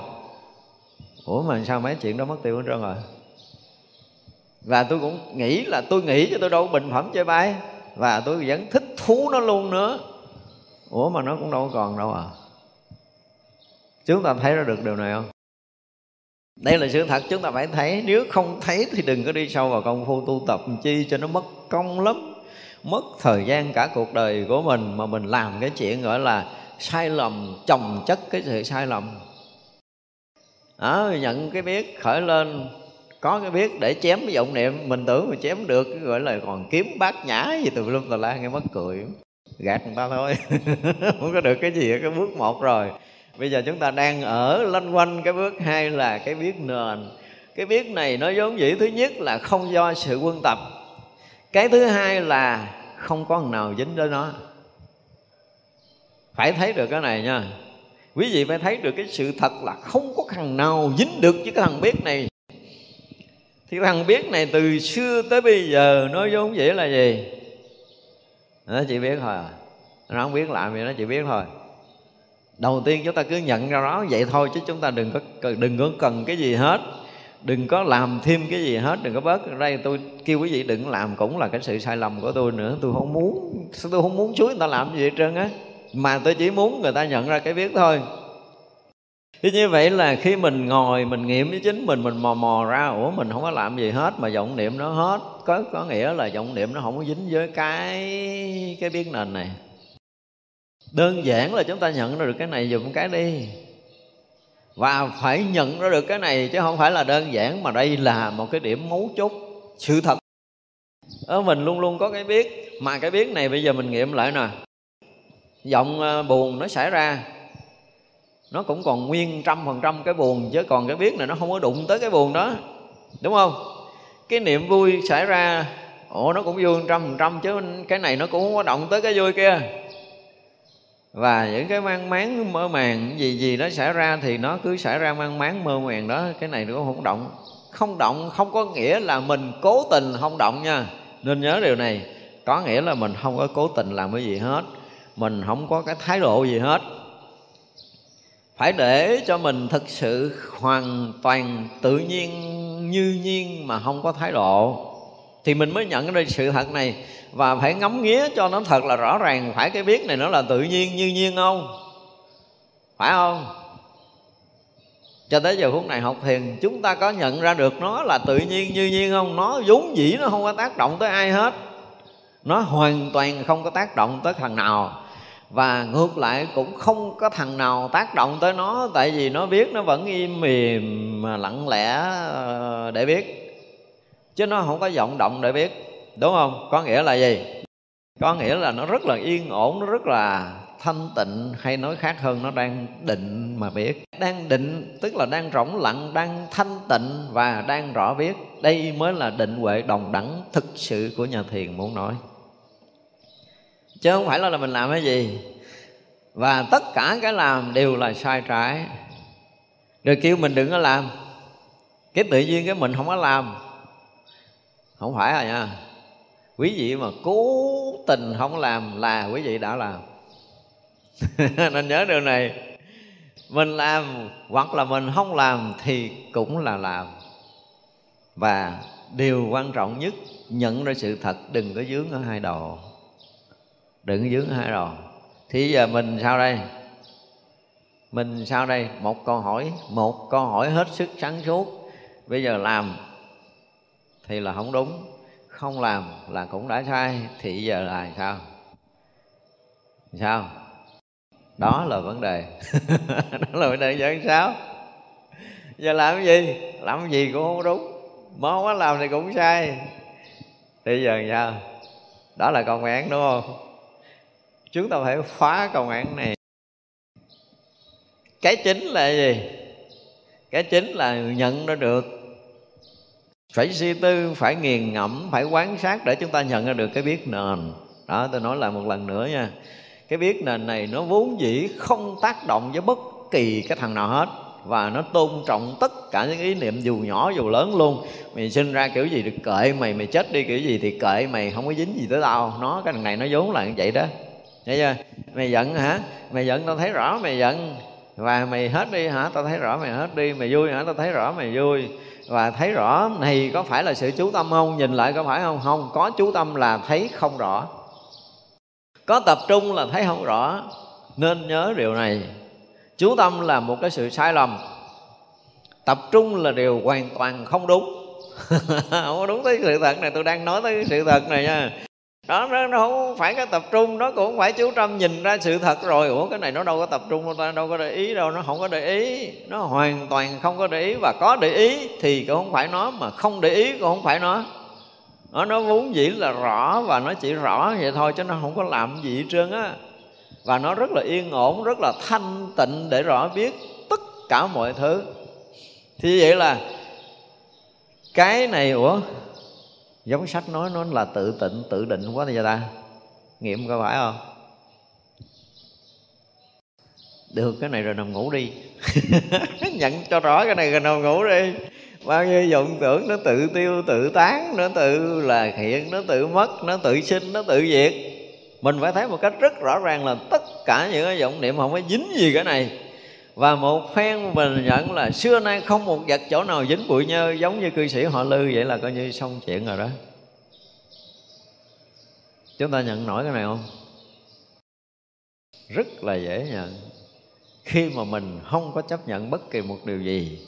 Ủa mà sao mấy chuyện đó mất tiêu hết trơn rồi? Và tôi cũng nghĩ là tôi nghĩ cho tôi đâu bình phẩm chơi bay và tôi vẫn thích thú nó luôn nữa. Ủa mà nó cũng đâu còn đâu à. Chúng ta thấy ra được điều này không? Đây là sự thật chúng ta phải thấy. Nếu không thấy thì đừng có đi sâu vào công phu tu tập chi cho nó mất công lắm mất thời gian cả cuộc đời của mình mà mình làm cái chuyện gọi là sai lầm chồng chất cái sự sai lầm. Đó, nhận cái biết khởi lên có cái biết để chém cái vọng niệm. Mình tưởng mà chém được cái gọi là còn kiếm bát nhã gì từ lum tà la nghe mất cười. Gạt người ta thôi. Không có được cái gì ở cái bước một rồi bây giờ chúng ta đang ở lanh quanh cái bước hai là cái biết nền. Cái biết này nó vốn dĩ thứ nhất là không do sự quân tập. Cái thứ hai là không có nào dính đến nó. Phải thấy được cái này nha. Quý vị phải thấy được cái sự thật là không có thằng nào dính được với cái thằng biết này. Thì thằng biết này từ xưa tới bây giờ nó vốn dĩ là gì? Nó chỉ biết thôi à. nó không biết làm gì, nó chỉ biết thôi đầu tiên chúng ta cứ nhận ra đó, vậy thôi chứ chúng ta đừng có đừng có cần cái gì hết. Đừng có làm thêm cái gì hết, đừng có bớt. Đây tôi kêu quý vị đừng làm cũng là cái sự sai lầm của tôi nữa. Tôi không muốn, tôi không muốn chúa người ta làm gì hết trơn á. Mà tôi chỉ muốn người ta nhận ra cái biết thôi. Thế như vậy là khi mình ngồi, mình nghiệm với chính mình mình mò mò ra, ủa, mình không có làm gì hết mà vọng niệm nó hết. Có có nghĩa là vọng niệm nó không có dính với cái cái biết nền này đơn giản là chúng ta nhận ra được cái này dùng cái đi. Và phải nhận ra được cái này chứ không phải là đơn giản, mà đây là một cái điểm mấu chốt, sự thật. Ở mình luôn luôn có cái biết, mà cái biết này bây giờ mình nghiệm lại nè. Giọng ờ, buồn nó xảy ra. Nó cũng còn nguyên trăm phần trăm cái buồn, chứ còn cái biết này nó không có đụng tới cái buồn đó. Đúng không? Cái niệm vui xảy ra ồ nó cũng vui trăm phần trăm chứ cái này nó cũng không có động tới cái vui kia và những cái mang máng, mơ màng, gì gì nó xảy ra thì nó cứ xảy ra mang máng, mơ màng đó, cái này nó không động. Không động, không có nghĩa là mình cố tình không động nha. Nên nhớ điều này, có nghĩa là mình không có cố tình làm cái gì hết. Mình không có cái thái độ gì hết. Phải để cho mình thực sự hoàn toàn tự nhiên, như nhiên mà không có thái độ thì mình mới nhận ra sự thật này. Và phải ngắm nghía cho nó thật là rõ ràng. Phải cái biết này nó là tự nhiên như nhiên không? Phải không? Cho tới giờ phút này học thiền, chúng ta có nhận ra được nó là tự nhiên như nhiên không? Nó vốn dĩ nó không có tác động tới ai hết. Nó hoàn toàn không có tác động tới thằng nào. Và ngược lại cũng không có thằng nào tác động tới nó. Tại vì nó biết nó vẫn im mềm mà lặng lẽ ờ, để biết chứ nó không có vọng động để biết đúng không? Có nghĩa là gì? Có nghĩa là nó rất là yên ổn nó rất là thanh tịnh hay nói khác hơn nó đang định mà biết. Đang định tức là đang rỗng lặng đang thanh tịnh và đang rõ biết. Đây mới là định huệ đồng đẳng thực sự của nhà thiền muốn nói. Chứ không phải là, mình làm cái gì. Và tất cả cái làm đều là sai trái. Rồi kêu mình đừng có làm. Cái tự nhiên cái mình không có làm không phải rồi nha. Quý vị mà cố tình không làm là quý vị đã làm. Nên nhớ điều này. Mình làm hoặc là mình không làm thì cũng là làm. Và điều quan trọng nhất, nhận ra sự thật, đừng có dướng ở hai đầu. Đừng có dướng ở hai đầu. Thì giờ mình sao đây? Mình sao đây? Một câu hỏi, một câu hỏi hết sức sáng suốt. Bây giờ làm thì là không đúng. Không làm là cũng đã sai. Thì giờ là sao? Sao? Đó là vấn đề. Đó là vấn đề giờ sao? Giờ làm cái gì? Làm cái gì cũng không đúng. Mà không có làm thì cũng sai. Thì giờ sao? Đó là công án đúng không? Chúng ta phải phá công án này. Cái chính là gì? Cái chính là nhận nó được phải suy tư, phải nghiền ngẫm, phải quán sát để chúng ta nhận ra được cái biết nền. Đó, tôi nói lại một lần nữa nha. Cái biết nền này nó vốn dĩ không tác động với bất kỳ cái thằng nào hết và nó tôn trọng tất cả những ý niệm dù nhỏ dù lớn luôn. Mày sinh ra kiểu gì được kệ mày mày chết đi kiểu gì thì kệ mày, không có dính gì tới tao. Nó, cái thằng này nó vốn là như vậy đó. Thấy chưa? Mày giận hả? Mày giận tao thấy rõ mày giận. Và mày hết đi hả? Tao thấy rõ mày hết đi. Mày vui hả? Tao thấy rõ mày vui và thấy rõ này có phải là sự chú tâm không? Nhìn lại có phải không? Không, có chú tâm là thấy không rõ. Có tập trung là thấy không rõ. Nên nhớ điều này. Chú tâm là một cái sự sai lầm. Tập trung là điều hoàn toàn không đúng. Không có đúng tới sự thật này, tôi đang nói tới sự thật này nha đó nó, nó không phải cái tập trung nó cũng phải chú tâm nhìn ra sự thật rồi. Ủa cái này nó đâu có tập trung đâu ta đâu có để ý đâu nó không có để ý. Nó hoàn toàn không có để ý và có để ý thì cũng không phải nó mà không để ý cũng không phải nó. Nó nó vốn dĩ là rõ và nó chỉ rõ vậy thôi chứ nó không có làm gì hết trơn á. Và nó rất là yên ổn rất là thanh tịnh để rõ biết tất cả mọi thứ. Thì vậy là cái này ủa giống sách nói nó là tự tịnh, tự định quá thì ta? Nghiệm có phải không? Được, cái này rồi nằm ngủ đi. Nhận cho rõ cái này rồi nằm ngủ đi. Bao nhiêu vọng tưởng nó tự tiêu, tự tán, nó tự là hiện, nó tự mất, nó tự sinh, nó tự diệt. Mình phải thấy một cách rất rõ ràng là tất cả những cái vọng niệm không có dính gì cái này và một phen mình nhận là, xưa nay không một vật chỗ nào dính bụi nhơ giống như cư sĩ họ lư, vậy là coi như xong chuyện rồi đó. Chúng ta nhận nổi cái này không? Rất là dễ nhận. Khi mà mình không có chấp nhận bất kỳ một điều gì,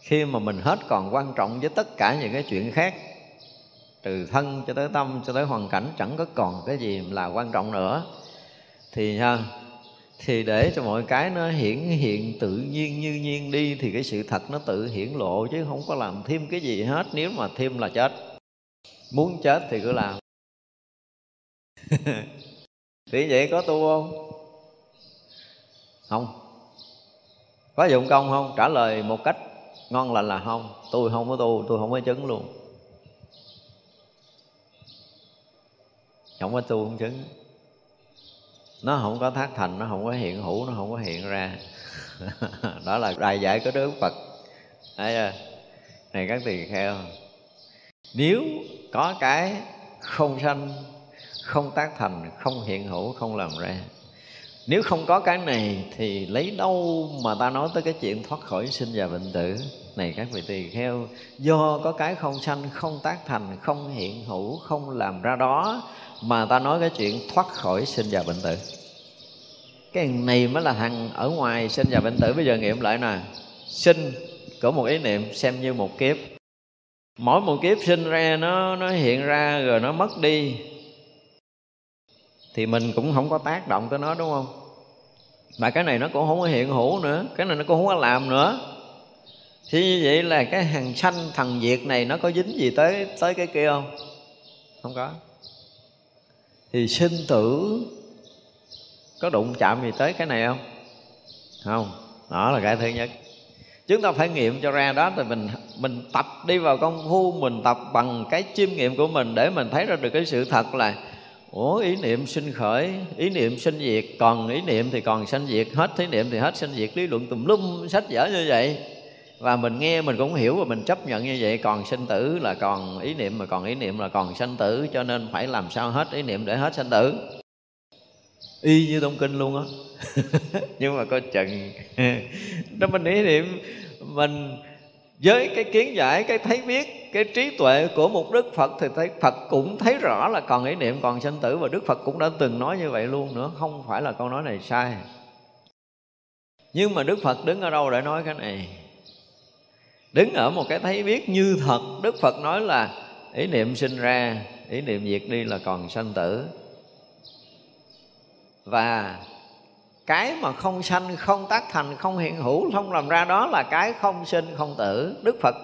khi mà mình hết còn quan trọng với tất cả những cái chuyện khác, từ thân cho tới tâm cho tới hoàn cảnh, chẳng có còn cái gì là quan trọng nữa, thì ha thì để cho mọi cái nó hiển hiện tự nhiên như nhiên đi, thì cái sự thật nó tự hiển lộ, chứ không có làm thêm cái gì hết. Nếu mà thêm là chết. Muốn chết thì cứ làm. Thì vậy có tu không? Không. Có dụng công không? Trả lời một cách ngon lành là không. Tôi không có tu, tôi không có chứng luôn. Không có tu, không chứng nó không có thác thành, nó không có hiện hữu, nó không có hiện ra đó là đại giải của đức phật Đấy chưa? này các tỳ kheo, nếu có cái không sanh, không tác thành, không hiện hữu, không làm ra nếu không có cái này thì lấy đâu mà ta nói tới cái chuyện thoát khỏi sinh và bệnh tử? Này các vị tỳ kheo, do có cái không sanh, không tác thành, không hiện hữu, không làm ra đó mà ta nói cái chuyện thoát khỏi sinh và bệnh tử. Cái này mới là thằng ở ngoài sinh và bệnh tử. Bây giờ nghiệm lại nè. Sinh của một ý niệm xem như một kiếp. Mỗi một kiếp sinh ra nó nó hiện ra rồi nó mất đi. Thì mình cũng không có tác động tới nó, đúng không? Mà cái này nó cũng không có hiện hữu nữa. Cái này nó cũng không có làm nữa. Thì như vậy là cái hàng sanh thần diệt này nó có dính gì tới tới cái kia không? Không có. Thì sinh tử có đụng chạm gì tới cái này không? Không. Đó là cái thứ nhất. Chúng ta phải nghiệm cho ra đó thì mình mình tập đi vào công phu, mình tập bằng cái chiêm nghiệm của mình để mình thấy ra được cái sự thật là ủa, ý niệm sinh khởi, ý niệm sinh diệt. Còn ý niệm thì còn sanh diệt hết, ý niệm thì hết sanh diệt. Lý luận tùm lum, sách vở như vậy. Và mình nghe, mình cũng hiểu và mình chấp nhận như vậy. Còn sinh tử là còn ý niệm, mà còn ý niệm là còn sanh tử. Cho nên phải làm sao hết ý niệm để hết sanh tử? Y như tông kinh luôn á. Nhưng mà có chừng. Đó, mình ý niệm, mình với cái kiến giải, cái thấy biết, cái trí tuệ của một đức phật thì thấy, phật cũng thấy rõ là còn ý niệm còn sanh tử và đức phật cũng đã từng nói như vậy luôn nữa, không phải là câu nói này sai. Nhưng mà đức phật đứng ở đâu để nói cái này? Đứng ở một cái thấy biết như thật, đức phật nói là ý niệm sinh ra, ý niệm diệt đi là còn sanh tử. Và cái mà không sanh, không tác thành, không hiện hữu, không làm ra đó là cái không sinh, không tử. Đức phật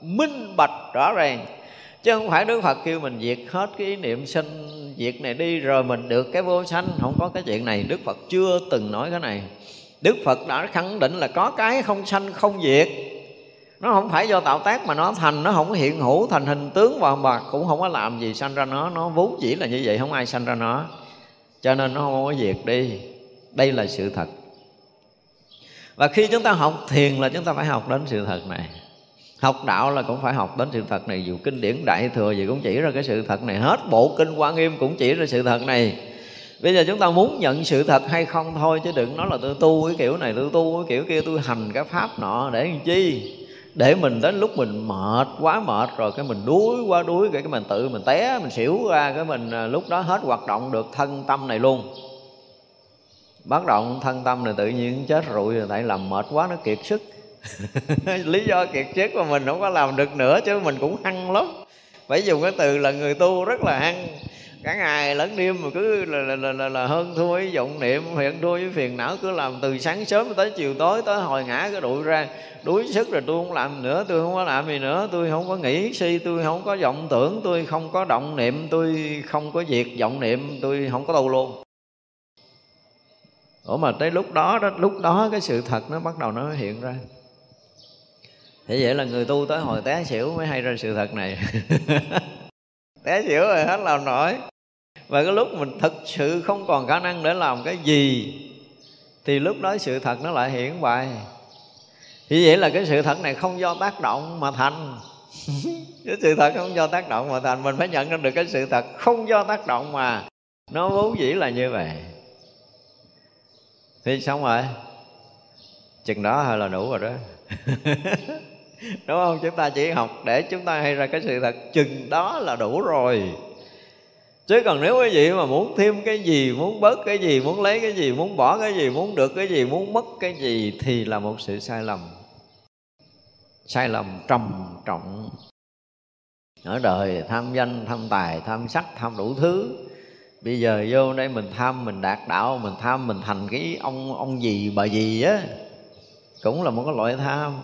minh bạch rõ ràng. Chứ không phải đức phật kêu mình diệt hết cái ý niệm sinh, diệt này đi, rồi mình được cái vô sanh. Không có cái chuyện này. Đức phật chưa từng nói cái này. Đức phật đã khẳng định là có cái không sanh, không diệt. Nó không phải do tạo tác mà nó thành, nó không hiện hữu, thành hình tướng và mà cũng không có làm gì sanh ra nó. Nó vốn chỉ là như vậy, không ai sanh ra nó. Cho nên nó không có diệt đi đây là sự thật. Và khi chúng ta học thiền là chúng ta phải học đến sự thật này. Học đạo là cũng phải học đến sự thật này. Dù kinh điển đại thừa gì cũng chỉ ra cái sự thật này. Hết bộ kinh quan nghiêm cũng chỉ ra sự thật này. Bây giờ chúng ta muốn nhận sự thật hay không thôi, chứ đừng nói là tôi tu cái kiểu này, tôi tu cái kiểu kia, tôi hành cái pháp nọ để làm chi? Để mình đến lúc mình mệt quá mệt rồi, cái mình đuối quá đuối, cái mình tự mình té, mình xỉu ra, cái mình à, lúc đó hết hoạt động được thân tâm này luôn bắt động thân tâm này tự nhiên chết rụi rồi tại làm mệt quá nó kiệt sức. Lý do kiệt sức mà mình không có làm được nữa chứ mình cũng hăng lắm. Phải dùng cái từ là người tu rất là hăng. Cả ngày lẫn đêm mà cứ là, là, là, là, là hơn thua với vọng niệm hiện thua với phiền não cứ làm từ sáng sớm tới chiều tối tới hồi ngã cái đuổi ra. Đuối sức rồi tôi không làm nữa tôi không có làm gì nữa tôi không có nghĩ suy tôi không có vọng tưởng tôi không có động niệm tôi không có việc vọng niệm tôi không có tu luôn. Ủa mà tới lúc đó đó, lúc đó cái sự thật nó bắt đầu nó hiện ra. Thế vậy là người tu tới hồi té xỉu mới hay ra sự thật này. Té xỉu rồi hết làm nổi. Và cái lúc mình thực sự không còn khả năng để làm cái gì, Thì lúc đó sự thật nó lại hiển bày Thì vậy là cái sự thật này không do tác động mà thành. Cái sự thật không do tác động mà thành. Mình phải nhận ra được cái sự thật không do tác động mà. Nó vốn dĩ là như vậy thì xong rồi. Chừng đó hơi là đủ rồi đó. Đúng không? Chúng ta chỉ học để chúng ta hay ra cái sự thật. Chừng đó là đủ rồi. Chứ còn nếu quý vị mà muốn thêm cái gì, muốn bớt cái gì, muốn lấy cái gì, muốn bỏ cái gì, muốn được cái gì, muốn mất cái gì thì là một sự sai lầm. Sai lầm trầm trọng. Ở đời tham danh, tham tài, tham sắc, tham đủ thứ bây giờ vô đây mình tham, mình đạt đạo, mình tham, mình thành cái ông ông gì, bà gì á, cũng là một cái loại tham.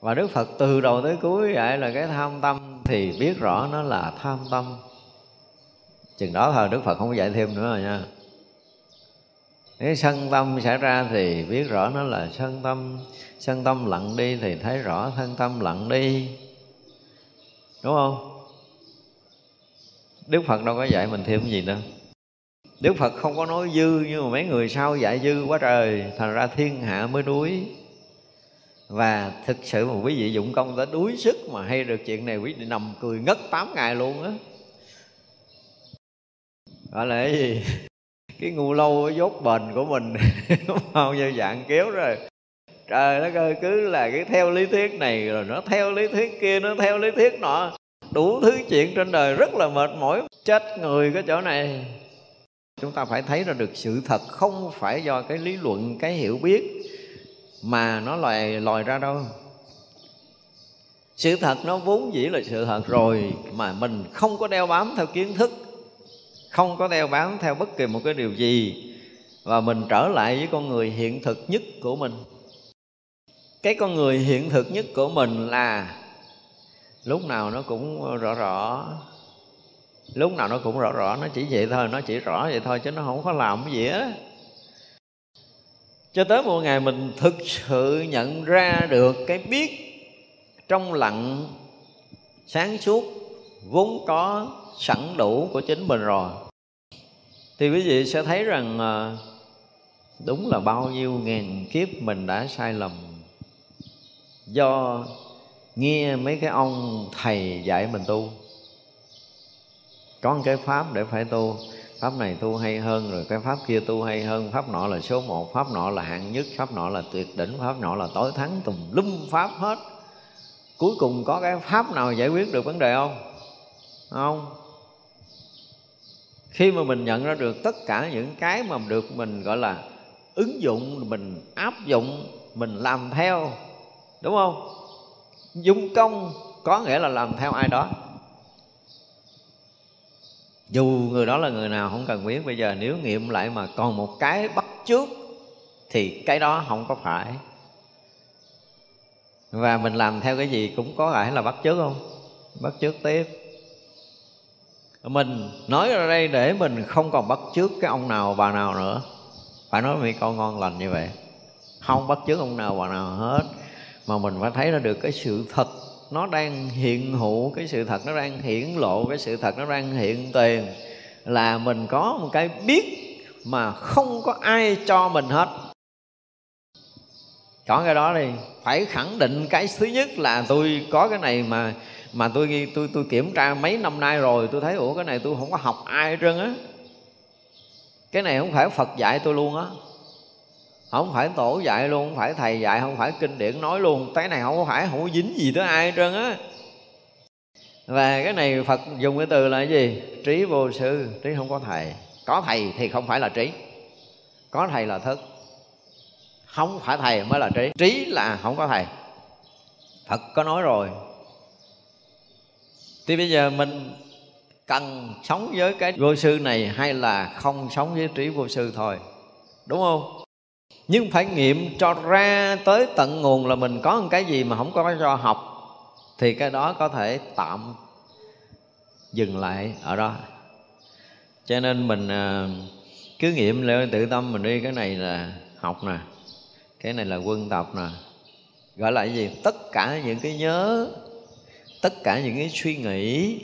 Và đức phật từ đầu tới cuối vậy là cái tham tâm thì biết rõ nó là tham tâm. Chừng đó thôi, đức phật không có dạy thêm nữa rồi nha. Nếu sân tâm xảy ra thì biết rõ nó là sân tâm. Sân tâm lặng đi thì thấy rõ thân tâm lặng đi. Đúng không? Đức phật đâu có dạy mình thêm gì đâu. Đức phật không có nói dư, nhưng mà mấy người sau dạy dư quá trời. Thành ra thiên hạ mới đuối. Và thực sự mà quý vị dụng công tới đuối sức mà hay được chuyện này, quý vị nằm cười ngất 8 ngày luôn á. Gọi là cái gì? Cái ngu lâu dốt bền của mình bao nhiêu dạng kéo rồi. Trời nó ơi, cứ là cái theo lý thuyết này, rồi nó theo lý thuyết kia, nó theo lý thuyết nọ đủ thứ chuyện trên đời rất là mệt mỏi. Chết người cái chỗ này. Chúng ta phải thấy ra được sự thật, không phải do cái lý luận, cái hiểu biết mà nó lòi lòi ra đâu. Sự thật nó vốn dĩ là sự thật rồi mà mình không có đeo bám theo kiến thức, không có đeo bám theo bất kỳ một cái điều gì và mình trở lại với con người hiện thực nhất của mình. Cái con người hiện thực nhất của mình là lúc nào nó cũng ờ, rõ rõ. Lúc nào nó cũng rõ rõ, nó chỉ vậy thôi, nó chỉ rõ vậy thôi chứ nó không có làm cái gì á. Cho tới một ngày mình thực sự nhận ra được cái biết trong lặng, sáng suốt, vốn có sẵn đủ của chính mình rồi, thì quý vị sẽ thấy rằng ờ, đúng là bao nhiêu ngàn kiếp mình đã sai lầm do nghe mấy cái ông thầy dạy mình tu. Có một cái pháp để phải tu. Pháp này tu hay hơn, rồi cái pháp kia tu hay hơn. Pháp nọ là số một, pháp nọ là hạng nhất, pháp nọ là tuyệt đỉnh, pháp nọ là tối thắng tùm lum pháp hết. Cuối cùng có cái pháp nào giải quyết được vấn đề không? Không. Khi mà mình nhận ra được tất cả những cái mà được mình, gọi là, ứng dụng, mình áp dụng, mình làm theo, đúng không? Dung công có nghĩa là làm theo ai đó. Dù người đó là người nào không cần biết, bây giờ nếu nghiệm lại mà còn một cái bắt trước thì cái đó không có phải. Và mình làm theo cái gì cũng có phải là bắt chước không? Bắt chước tiếp. Mình nói ra đây để mình không còn bắt chước cái ông nào, bà nào nữa. Phải nói với con ngon lành như vậy. Không bắt chước ông nào, bà nào hết mà mình phải thấy ra được cái sự thật. Nó đang hiện hữu, cái sự thật nó đang hiển lộ, cái sự thật nó đang hiện tiền. Là mình có một cái biết mà không có ai cho mình hết. Có cái đó đi. Phải khẳng định cái thứ nhất là tôi có cái này mà mà tôi tôi tôi kiểm tra mấy năm nay rồi, tôi thấy, ủa, cái này tôi không có học ai hết trơn á. Cái này không phải phật dạy tôi luôn á không phải tổ dạy luôn, không phải thầy dạy, không phải kinh điển nói luôn. Cái này không phải, không có dính gì tới ai hết trơn á. Và cái này phật dùng cái từ là cái gì? Trí vô sư, trí không có thầy. Có thầy thì không phải là trí. Có thầy là thức. Không phải thầy mới là trí. Trí là không có thầy. Phật có nói rồi. Thì bây giờ mình cần sống với cái vô sư này hay là không sống với trí vô sư thôi? Đúng không? Nhưng phải nghiệm cho ra tới tận nguồn là mình có một cái gì mà không có cho học, thì cái đó có thể tạm dừng lại ở đó. Cho nên mình à, cứ nghiệm lên tự tâm mình đi, cái này là học nè, cái này là quân tập nè. Gọi là cái gì? Tất cả những cái nhớ, tất cả những cái suy nghĩ,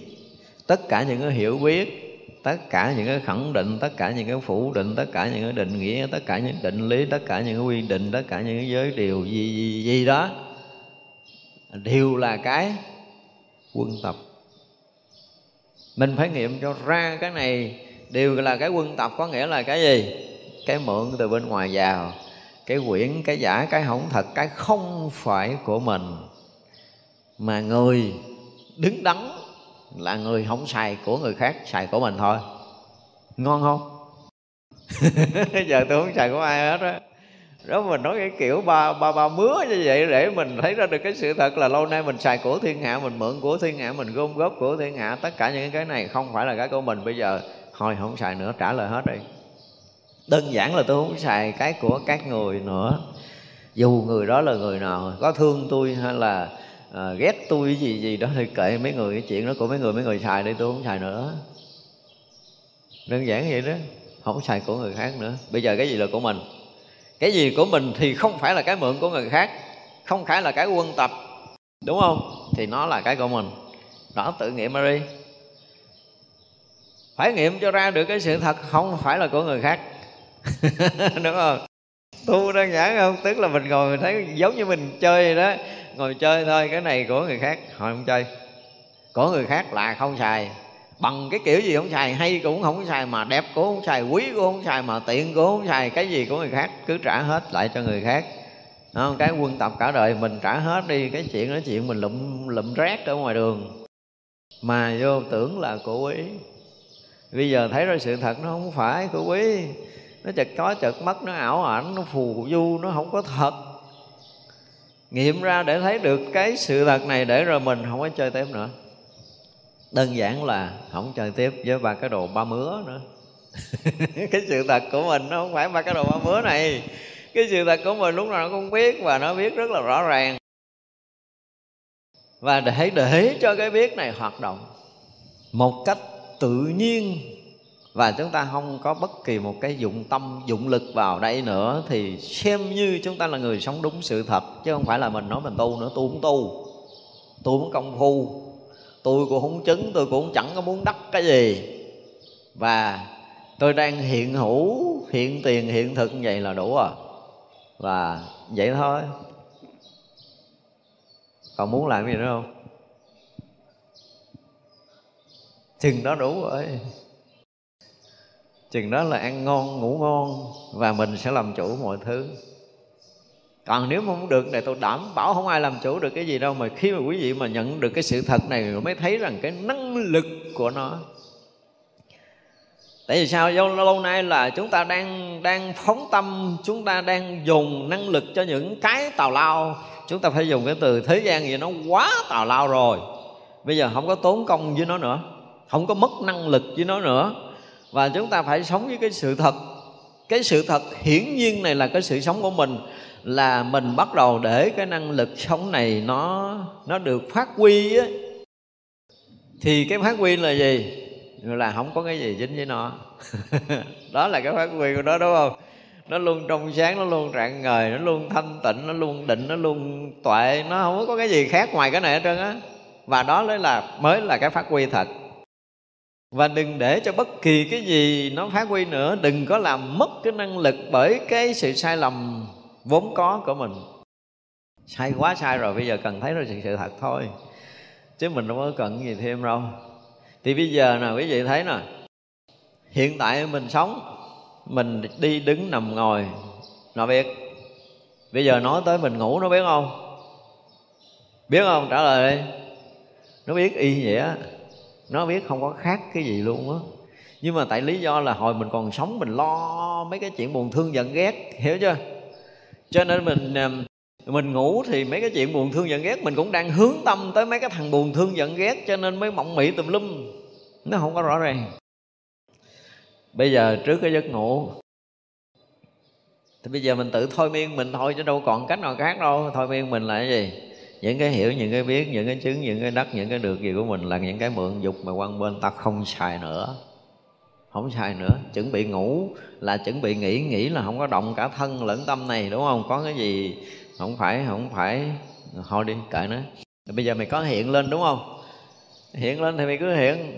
tất cả những cái hiểu biết tất cả những cái khẳng định tất cả những cái phủ định tất cả những cái định nghĩa tất cả những định lý tất cả những cái quy định tất cả những cái giới điều gì gì, gì đó đều là cái quân tập. Mình phải nghiệm cho ra cái này đều là cái quân tập có nghĩa là cái gì? Cái mượn từ bên ngoài vào cái quyển cái giả cái hỏng thật cái không phải của mình mà người đứng đắn là người không xài của người khác, xài của mình thôi. Ngon không? Giờ tôi không xài của ai hết á. Đó, mình nói cái kiểu ba ba ba mứa như vậy để mình thấy ra được cái sự thật là lâu nay mình xài của thiên hạ, mình mượn của thiên hạ, mình gom góp của thiên hạ. Tất cả những cái này không phải là cái của mình. Bây giờ, thôi, không xài nữa, trả lời hết đi. Đơn giản là tôi không xài cái của các người nữa. Dù người đó là người nào, có thương tôi hay là à, ghét tôi gì gì đó thì kệ mấy người cái chuyện đó của mấy người mấy người xài đi tôi không xài nữa. Đơn giản vậy đó không xài của người khác nữa. Bây giờ cái gì là của mình? Cái gì của mình thì không phải là cái mượn của người khác không phải là cái quân tập đúng không? Thì nó là cái của mình. Đó tự nghiệm mà đi phải nghiệm cho ra được cái sự thật không phải là của người khác. Đúng không? Tu đơn giản không? Tức là mình ngồi mình thấy giống như mình chơi đó ngồi chơi thôi, cái này của người khác. Họ không chơi. Của người khác là không xài. Bằng cái kiểu gì không xài, hay cũng không xài, mà đẹp cũng không xài, quý cũng không xài, mà tiện cũng không xài. Cái gì của người khác cứ trả hết lại cho người khác. Không? cái quân tập cả đời mình trả hết đi, cái chuyện nói chuyện mình lụm lụm rác ở ngoài đường. Mà vô tưởng là của quý. Bây giờ thấy ra sự thật nó không phải của quý. Nó chật có chật mất nó ảo ảnh, nó phù du, nó không có thật nghiệm ra để thấy được cái sự thật này để rồi mình không có chơi tiếp nữa. Đơn giản là không chơi tiếp với ba cái đồ ba mứa nữa. Cái sự thật của mình nó không phải ba cái đồ ba mứa này. Cái sự thật của mình lúc nào nó cũng biết và nó biết rất là rõ ràng. Và để để cho cái biết này hoạt động một cách tự nhiên và chúng ta không có bất kỳ một cái dụng tâm, dụng lực vào đây nữa. Thì xem như chúng ta là người sống đúng sự thật, chứ không phải là mình nói mình tu nữa. Tu cũng tu tu cũng công phu. Tôi cũng không chứng, tôi cũng chẳng có muốn đắc cái gì. Và tôi đang hiện hữu, hiện tiền, hiện thực như vậy là đủ à và vậy thôi. Còn muốn làm gì nữa không? Chừng đó đủ rồi chừng đó là ăn ngon, ngủ ngon, và mình sẽ làm chủ mọi thứ. Còn nếu mà không được thì tôi đảm bảo không ai làm chủ được cái gì đâu, mà khi mà quý vị mà nhận được cái sự thật này mới thấy rằng cái năng lực của nó. Tại vì sao? Do lâu nay là chúng ta đang đang phóng tâm, chúng ta đang dùng năng lực cho những cái tào lao. Chúng ta phải dùng cái từ thế gian gì nó quá tào lao rồi. Bây giờ không có tốn công với nó nữa, không có mất năng lực với nó nữa và chúng ta phải sống với cái sự thật. Cái sự thật hiển nhiên này là cái sự sống của mình, là mình bắt đầu để cái năng lực sống này nó nó được phát huy á. Thì cái phát huy là gì? Là không có cái gì dính với nó. Đó là cái phát huy của nó, đúng không? Nó luôn trong sáng, nó luôn rạng ngời, nó luôn thanh tịnh, nó luôn định, nó luôn tuệ, nó không có cái gì khác ngoài cái này hết trơn á. Và đó mới là mới là cái phát huy thật và đừng để cho bất kỳ cái gì nó phá quy nữa. Đừng có làm mất cái năng lực bởi cái sự sai lầm vốn có của mình. Sai quá sai rồi, bây giờ cần thấy được sự thật thôi. Chứ mình đâu có cần gì thêm đâu. Thì bây giờ nè, quý vị thấy nè. Hiện tại mình sống, mình đi đứng nằm ngồi, nó biết. Bây giờ nói tới mình ngủ, nó biết không? Biết không? Trả lời đi. Nó biết y vậy á nó biết không có khác cái gì luôn á. Nhưng mà tại lý do là hồi mình còn sống, mình lo mấy cái chuyện buồn thương giận ghét, hiểu chưa? Cho nên mình à, mình ngủ thì mấy cái chuyện buồn thương giận ghét mình cũng đang hướng tâm tới mấy cái thằng buồn thương giận ghét, cho nên mới mộng mị tùm lum. Nó không có rõ ràng. Bây giờ trước cái giấc ngủ, thì bây giờ mình tự thôi miên mình thôi, chứ đâu còn cách nào khác đâu. Thôi miên mình là cái gì? Những cái hiểu, những cái biết, những cái chứng, những cái đắc, những cái được gì của mình là những cái mượn dục mà quan bên ta không xài nữa. Không xài nữa. Chuẩn bị ngủ là chuẩn bị nghỉ nghỉ là không có động cả thân lẫn tâm này, đúng không? Có cái gì không phải không phải. Thôi đi, kệ nó. Bây giờ mày có hiện lên, đúng không? Hiện lên thì mày cứ hiện.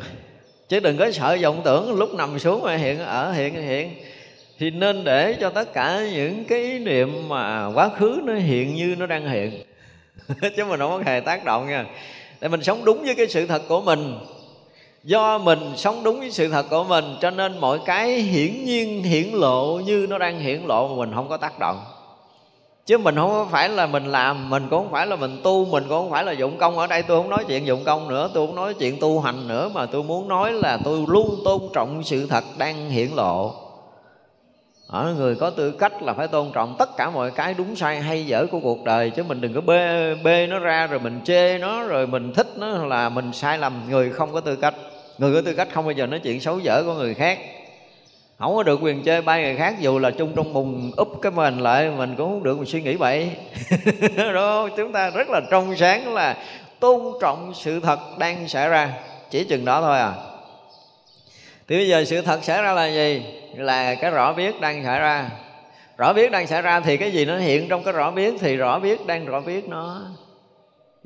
Chứ đừng có sợ vọng tưởng, lúc nằm xuống mà hiện. Ở, hiện hiện. Thì nên để cho tất cả những cái ý niệm mà quá khứ nó hiện như nó đang hiện. chứ mình không có hề tác động nha. Để mình sống đúng với cái sự thật của mình. Do mình sống đúng với sự thật của mình, cho nên mọi cái hiển nhiên, hiển lộ như nó đang hiển lộ mà mình không có tác động. Chứ mình không phải là mình làm, mình cũng không phải là mình tu, mình cũng không phải là dụng công. Ở đây tôi không nói chuyện dụng công nữa, tôi không nói chuyện tu hành nữa, mà tôi muốn nói là tôi luôn tôn trọng sự thật đang hiển lộ ở người có tư cách là phải tôn trọng tất cả mọi cái đúng sai hay dở của cuộc đời, chứ mình đừng có bê bê nó ra rồi mình chê nó rồi mình thích nó là mình sai lầm. Người không có tư cách. Người có tư cách không bao giờ nói chuyện xấu dở của người khác. Không có được quyền chơi bay người khác, dù là chung trong mùng úp cái mình lại, mình cũng không được mình suy nghĩ vậy đó, chúng ta rất là trong sáng là tôn trọng sự thật đang xảy ra. Chỉ chừng đó thôi à. Thì bây giờ sự thật xảy ra là gì? Là cái rõ biết đang xảy ra. Rõ biết đang xảy ra thì cái gì nó hiện trong cái rõ biết thì rõ biết đang rõ biết nó.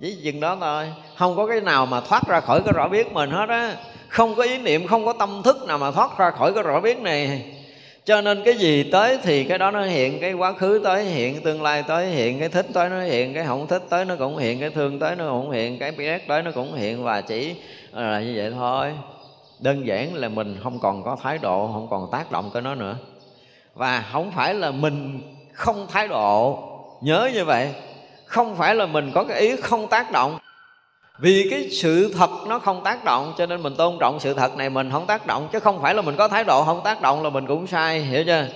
Chỉ chừng đó thôi. Không có cái nào mà thoát ra khỏi cái rõ biết mình hết á. Không có ý niệm, không có tâm thức nào mà thoát ra khỏi cái rõ biết này. Cho nên cái gì tới thì cái đó nó hiện, cái quá khứ tới hiện, tương lai tới hiện, cái thích tới nó hiện, cái không thích tới nó cũng hiện, cái thương tới nó cũng hiện, cái biết tới nó cũng hiện và chỉ là như vậy thôi đơn giản là mình không còn có thái độ, không còn tác động tới nó nữa. Và không phải là mình không thái độ. Nhớ như vậy. Không phải là mình có cái ý không tác động. Vì cái sự thật nó không tác động, cho nên mình tôn trọng sự thật này mình không tác động, chứ không phải là mình có thái độ không tác động là mình cũng sai, hiểu chưa?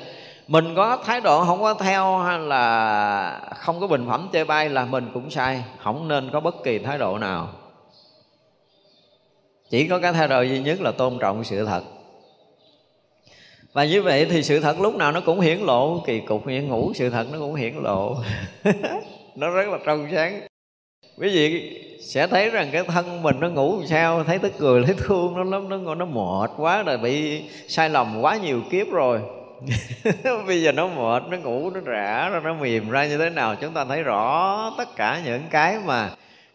Mình có thái độ không có theo hay là không có bình phẩm chê bai là mình cũng sai, không nên có bất kỳ thái độ nào chỉ có cái thay đổi duy nhất là tôn trọng sự thật. Và như vậy thì sự thật lúc nào nó cũng hiển lộ, kỳ cục như ngủ sự thật nó cũng hiển lộ. Nó rất là trong sáng. Quý vị sẽ thấy rằng cái thân mình nó ngủ làm sao, thấy tức cười, thấy thương, nó lắm, nó nó mệt quá rồi, bị sai lầm quá nhiều kiếp rồi. Bây giờ nó mệt, nó ngủ, nó rã, rồi nó mềm ra như thế nào, chúng ta thấy rõ tất cả những cái mà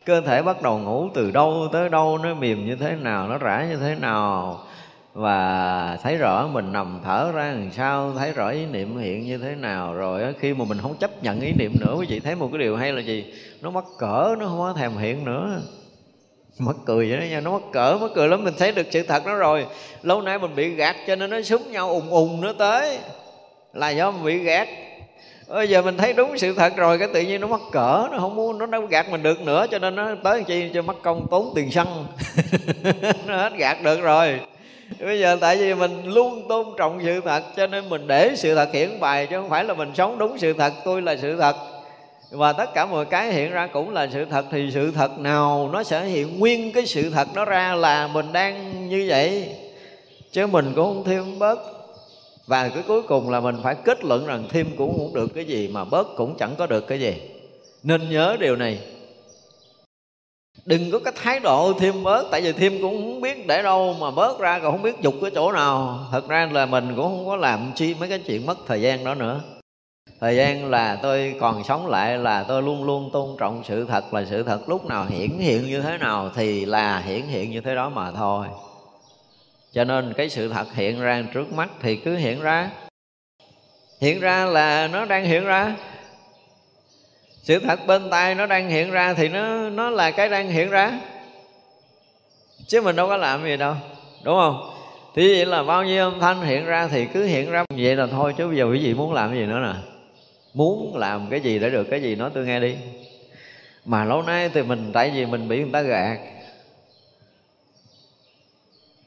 cơ thể bắt đầu ngủ từ đâu tới đâu, nó mềm như thế nào, nó rã như thế nào. Và thấy rõ mình nằm thở ra làm sao, thấy rõ ý niệm hiện như thế nào. Rồi khi mà mình không chấp nhận ý niệm nữa, quý vị thấy một cái điều hay là gì? Nó mắc cỡ, nó không có thèm hiện nữa. Mắc cười vậy đó nha, nó mắc cỡ, mắc cười lắm, mình thấy được sự thật đó rồi. Lâu nay mình bị gạt cho nên nó súng nhau ùng ùng nó tới. Là do mình bị gạt bây giờ mình thấy đúng sự thật rồi, cái tự nhiên nó mắc cỡ, nó không muốn, nó đâu gạt mình được nữa, cho nên nó tới chi, cho mất công tốn tiền xăng. Nó hết gạt được rồi. Bây giờ tại vì mình luôn tôn trọng sự thật, cho nên mình để sự thật hiện bài chứ không phải là mình sống đúng sự thật, tôi là sự thật. Và tất cả mọi cái hiện ra cũng là sự thật, thì sự thật nào nó sẽ hiện nguyên cái sự thật đó ra là mình đang như vậy? Chứ mình cũng không thêm bớt và cái cuối cùng là mình phải kết luận rằng thêm cũng không được cái gì mà bớt cũng chẳng có được cái gì. Nên nhớ điều này. Đừng có cái thái độ thêm bớt, tại vì thêm cũng không biết để đâu mà bớt ra còn không biết dục cái chỗ nào. Thật ra là mình cũng không có làm chi mấy cái chuyện mất thời gian đó nữa. Thời gian là tôi còn sống lại là tôi luôn luôn tôn trọng sự thật là sự thật. Lúc nào hiển hiện như thế nào thì là hiển hiện như thế đó mà thôi cho nên cái sự thật hiện ra trước mắt thì cứ hiện ra. Hiện ra là nó đang hiện ra. Sự thật bên tai nó đang hiện ra thì nó nó là cái đang hiện ra. Chứ mình đâu có làm gì đâu, đúng không? Thì vậy là bao nhiêu âm thanh hiện ra thì cứ hiện ra. Vậy là thôi, chứ bây giờ quý vị muốn làm gì nữa nè? Muốn làm cái gì để được cái gì nói tôi nghe đi. Mà lâu nay thì mình, tại vì mình bị người ta gạt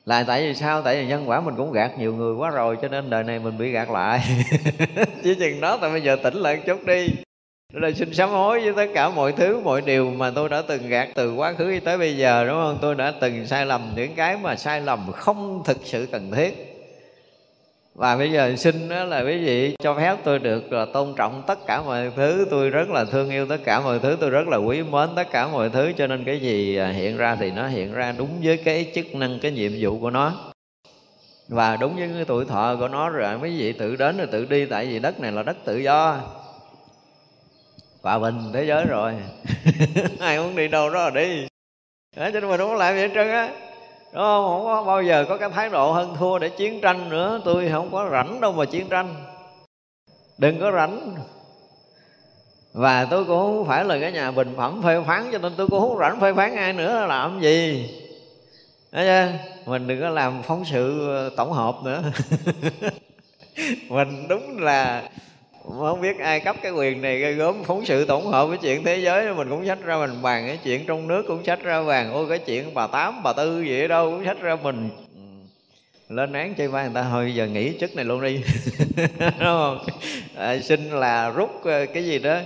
là tại vì sao? Tại vì nhân quả mình cũng gạt nhiều người quá rồi, cho nên đời này mình bị gạt lại. Chỉ chừng đó tại bây giờ tỉnh lại một chút đi. Rồi xin sám hối với tất cả mọi thứ, mọi điều mà tôi đã từng gạt từ quá khứ tới bây giờ, đúng không? Tôi đã từng sai lầm những cái mà sai lầm không thực sự cần thiết và bây giờ xin đó là quý vị cho phép tôi được là tôn trọng tất cả mọi thứ. Tôi rất là thương yêu tất cả mọi thứ. Tôi rất là quý mến tất cả mọi thứ. Cho nên cái gì à, hiện ra thì nó hiện ra đúng với cái chức năng cái nhiệm vụ của nó. Và đúng với cái tuổi thọ của nó rồi quý vị tự đến rồi tự đi. Tại vì đất này là đất tự do. Hòa bình thế giới rồi. Ai muốn đi đâu đó là đi. Đó, cho nên mình không? Có làm gì hết trơn á? Đúng không? Không có bao giờ có cái thái độ hơn thua để chiến tranh nữa. Tôi không có rảnh đâu mà chiến tranh. Đừng có rảnh. Và tôi cũng không phải là cái nhà bình phẩm phê phán, cho nên tôi cũng không rảnh phê phán ai nữa. Làm gì? Chưa? mình đừng có làm phóng sự tổng hợp nữa. Mình đúng là không biết ai cấp cái quyền này gây gớm phóng sự tổng hợp với chuyện thế giới mình cũng sách ra mình bàn cái chuyện trong nước cũng sách ra bàn ôi cái chuyện bà tám bà tư gì ở đâu cũng sách ra mình. Ừ. Lên án chơi vai người ta thôi giờ nghỉ chức này luôn đi. Đúng không? À, xin là rút ờ, cái gì đó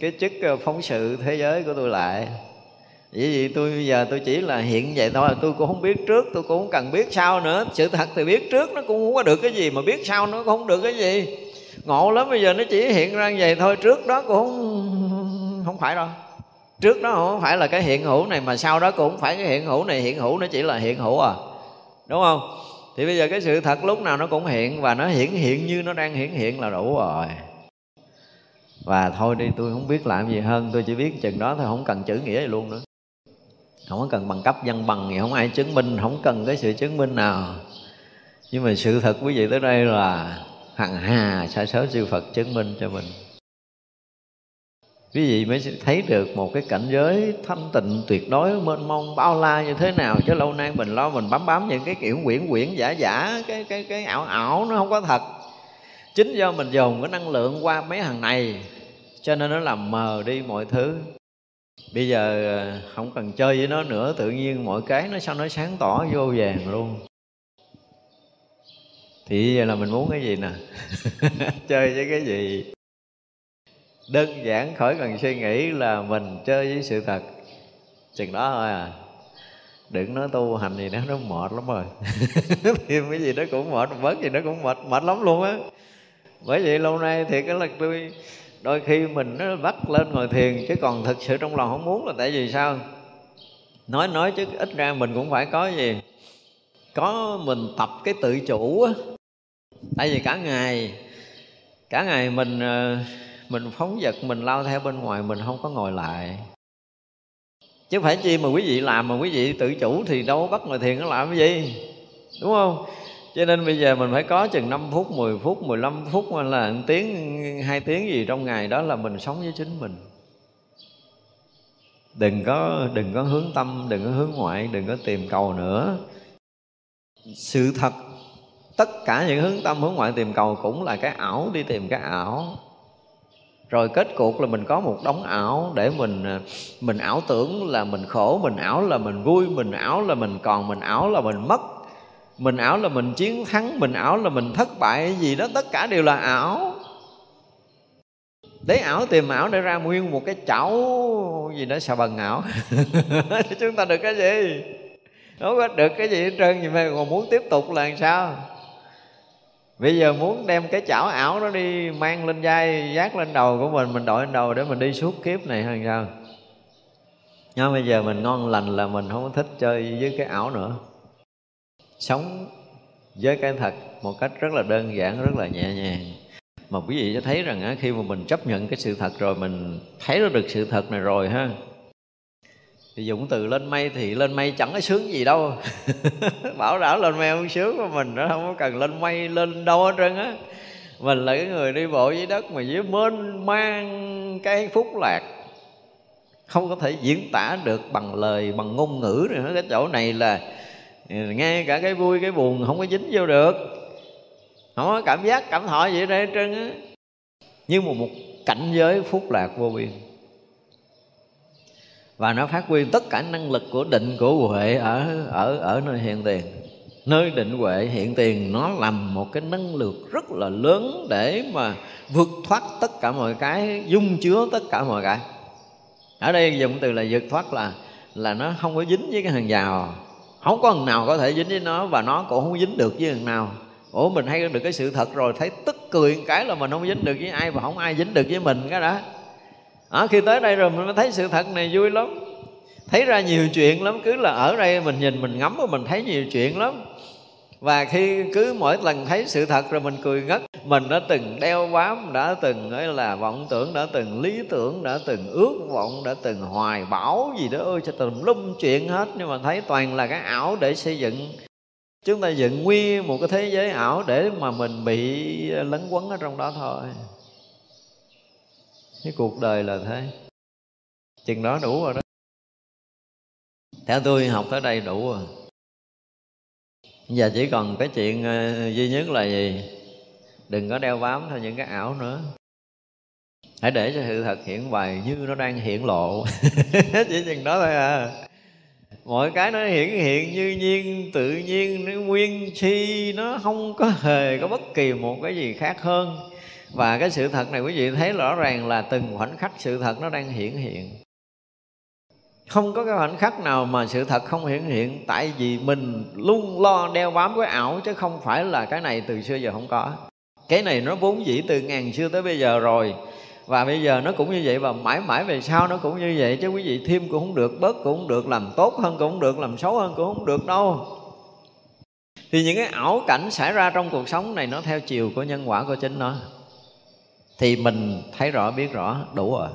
cái chức ờ, phóng sự thế giới của tôi lại. Vậy vì tôi bây giờ tôi chỉ là hiện vậy thôi tôi cũng không biết trước tôi cũng không cần biết sau nữa. Sự thật thì biết trước nó cũng không có được cái gì mà biết sau nó cũng không được cái gì ngộ lắm bây giờ nó chỉ hiện ra như vậy thôi. Trước đó cũng không, không phải đâu. Trước đó không phải là cái hiện hữu này mà sau đó cũng không phải cái hiện hữu này. Hiện hữu nó chỉ là hiện hữu à. Đúng không? Thì bây giờ cái sự thật lúc nào nó cũng hiện và nó hiển hiện như nó đang hiển hiện là đủ rồi. Và thôi đi tôi không biết làm gì hơn. Tôi chỉ biết chừng đó thôi không cần chữ nghĩa gì luôn nữa. Không có cần bằng cấp văn bằng gì không ai chứng minh không cần cái sự chứng minh nào. Nhưng mà sự thật quý vị tới đây là hằng hà sa số siêu phật chứng minh cho mình? Quý vị mới thấy được một cái cảnh giới thanh tịnh tuyệt đối, mênh mông, bao la như thế nào. Chứ lâu nay mình lo mình bám bám những cái kiểu quyển quyển giả giả, cái cái cái ảo ảo, nó không có thật. Chính do mình dồn cái năng lượng qua mấy hàng này, cho nên nó làm mờ đi mọi thứ. Bây giờ ờ, không cần chơi với nó nữa, tự nhiên mọi cái nó sao nó sáng tỏ vô vàng luôn thì giờ là mình muốn cái gì nè? Chơi với cái gì? Đơn giản khỏi cần suy nghĩ là mình chơi với sự thật. Chừng đó thôi à. Đừng nói tu hành gì nữa nó mệt lắm rồi. Thêm cái gì đó cũng mệt, bớt gì đó cũng mệt mệt lắm luôn á. Bởi vậy lâu nay thì cái là tôi, đôi khi mình nó bắt lên ngồi thiền, chứ còn thực sự trong lòng không muốn là tại vì sao? Nói nói chứ ít ra mình cũng phải có gì? Có mình tập cái tự chủ á tại vì cả ngày cả ngày mình ờ, mình phóng vật, mình lao theo bên ngoài, mình không có ngồi lại. Chứ phải chi mà quý vị làm, mà quý vị tự chủ thì đâu bắt ngồi thiền nó làm cái gì, đúng không? Cho nên bây giờ mình phải có chừng 5 phút 10 phút 15 phút hay là 1 tiếng, hai tiếng gì trong ngày đó là mình sống với chính mình. Đừng có đừng có hướng tâm, đừng có hướng ngoại, đừng có tìm cầu nữa. Sự thật tất cả những hướng tâm, hướng ngoại tìm cầu cũng là cái ảo, đi tìm cái ảo. Rồi kết cuộc là mình có một đống ảo để mình à, mình ảo tưởng là mình khổ, mình ảo là mình vui, mình ảo là mình còn, mình ảo là mình mất. Mình ảo là mình chiến thắng, mình ảo là mình thất bại gì đó, tất cả đều là ảo. Lấy ảo tìm ảo để ra nguyên một cái chảo gì đó xà bần ảo. Chúng ta được cái gì? Không có được cái gì hết trơn gì mà còn muốn tiếp tục là làm sao? Bây giờ muốn đem cái chảo ảo nó đi mang lên vai, vác lên đầu của mình mình đội lên đầu để mình đi suốt kiếp này hay sao? Nhưng bây giờ mình ngon lành là mình không thích chơi với cái ảo nữa. Sống với cái thật một cách rất là đơn giản, rất là nhẹ nhàng. Mà quý vị sẽ thấy rằng khi mà mình chấp nhận cái sự thật rồi, mình thấy được sự thật này rồi ha thì dùng từ lên mây thì lên mây chẳng có sướng gì đâu. Bảo đảm lên mây không sướng mà mình nó không có cần lên mây, lên đâu hết trơn á. Mình là cái người đi bộ dưới đất mà dưới mênh mang cái phúc lạc. Không có thể diễn tả được bằng lời, bằng ngôn ngữ nữa. Cái chỗ này là ừ, nghe cả cái vui, cái buồn không có dính vô được. Không có cảm giác, cảm thọ gì đây trơn á. Nhưng mà một cảnh giới phúc lạc vô biên và nó phát huy tất cả năng lực của định của huệ ở ở ở nơi hiện tiền. Nơi định huệ hiện tiền, nó làm một cái năng lượng rất là lớn để mà vượt thoát tất cả mọi cái, dung chứa tất cả mọi cái. Ở đây dùng từ là vượt thoát là là nó không có dính với cái hàng rào không có thằng nào có thể dính với nó và nó cũng không dính được với thằng nào. Ủa, mình hay được cái sự thật rồi, thấy tức cười cái là mình không dính được với ai và không ai dính được với mình, cái đó à, khi tới đây rồi mình mới thấy sự thật này vui lắm. Thấy ra nhiều chuyện lắm cứ là ở đây mình nhìn mình ngắm và mình thấy nhiều chuyện lắm. Và khi cứ mỗi lần thấy sự thật rồi mình cười ngất. Mình đã từng đeo bám đã từng ấy là vọng tưởng đã từng lý tưởng đã từng ước vọng đã từng hoài bão gì đó. Ơi cho tùm lum chuyện hết. Nhưng mà thấy toàn là cái ảo để xây dựng. Chúng ta dựng nguyên một cái thế giới ảo để mà mình bị lấn quấn ở trong đó thôi cái cuộc đời là thế. Chừng đó đủ rồi đó. Theo tôi, học tới đây đủ rồi. Giờ chỉ còn cái chuyện ờ, duy nhất là gì? Đừng có đeo bám theo những cái ảo nữa. Hãy để cho sự thật hiện bài như nó đang hiện lộ. Chỉ chừng đó thôi à. Mọi cái nó hiển hiện như nhiên, tự nhiên, nó nguyên chi, nó không có hề có bất kỳ một cái gì khác hơn và cái sự thật này quý vị thấy rõ ràng là từng khoảnh khắc sự thật nó đang hiển hiện. Không có cái khoảnh khắc nào mà sự thật không hiển hiện, tại vì mình luôn lo đeo bám với ảo, chứ không phải là cái này từ xưa giờ không có. Cái này nó vốn dĩ từ ngàn xưa tới bây giờ rồi, và bây giờ nó cũng như vậy, và mãi mãi về sau nó cũng như vậy, chứ quý vị thêm cũng không được, bớt cũng không được, làm tốt hơn cũng không được, làm xấu hơn cũng không được đâu. Thì những cái ảo cảnh xảy ra trong cuộc sống này nó theo chiều của nhân quả của chính nó thì mình thấy rõ, biết rõ, đủ rồi.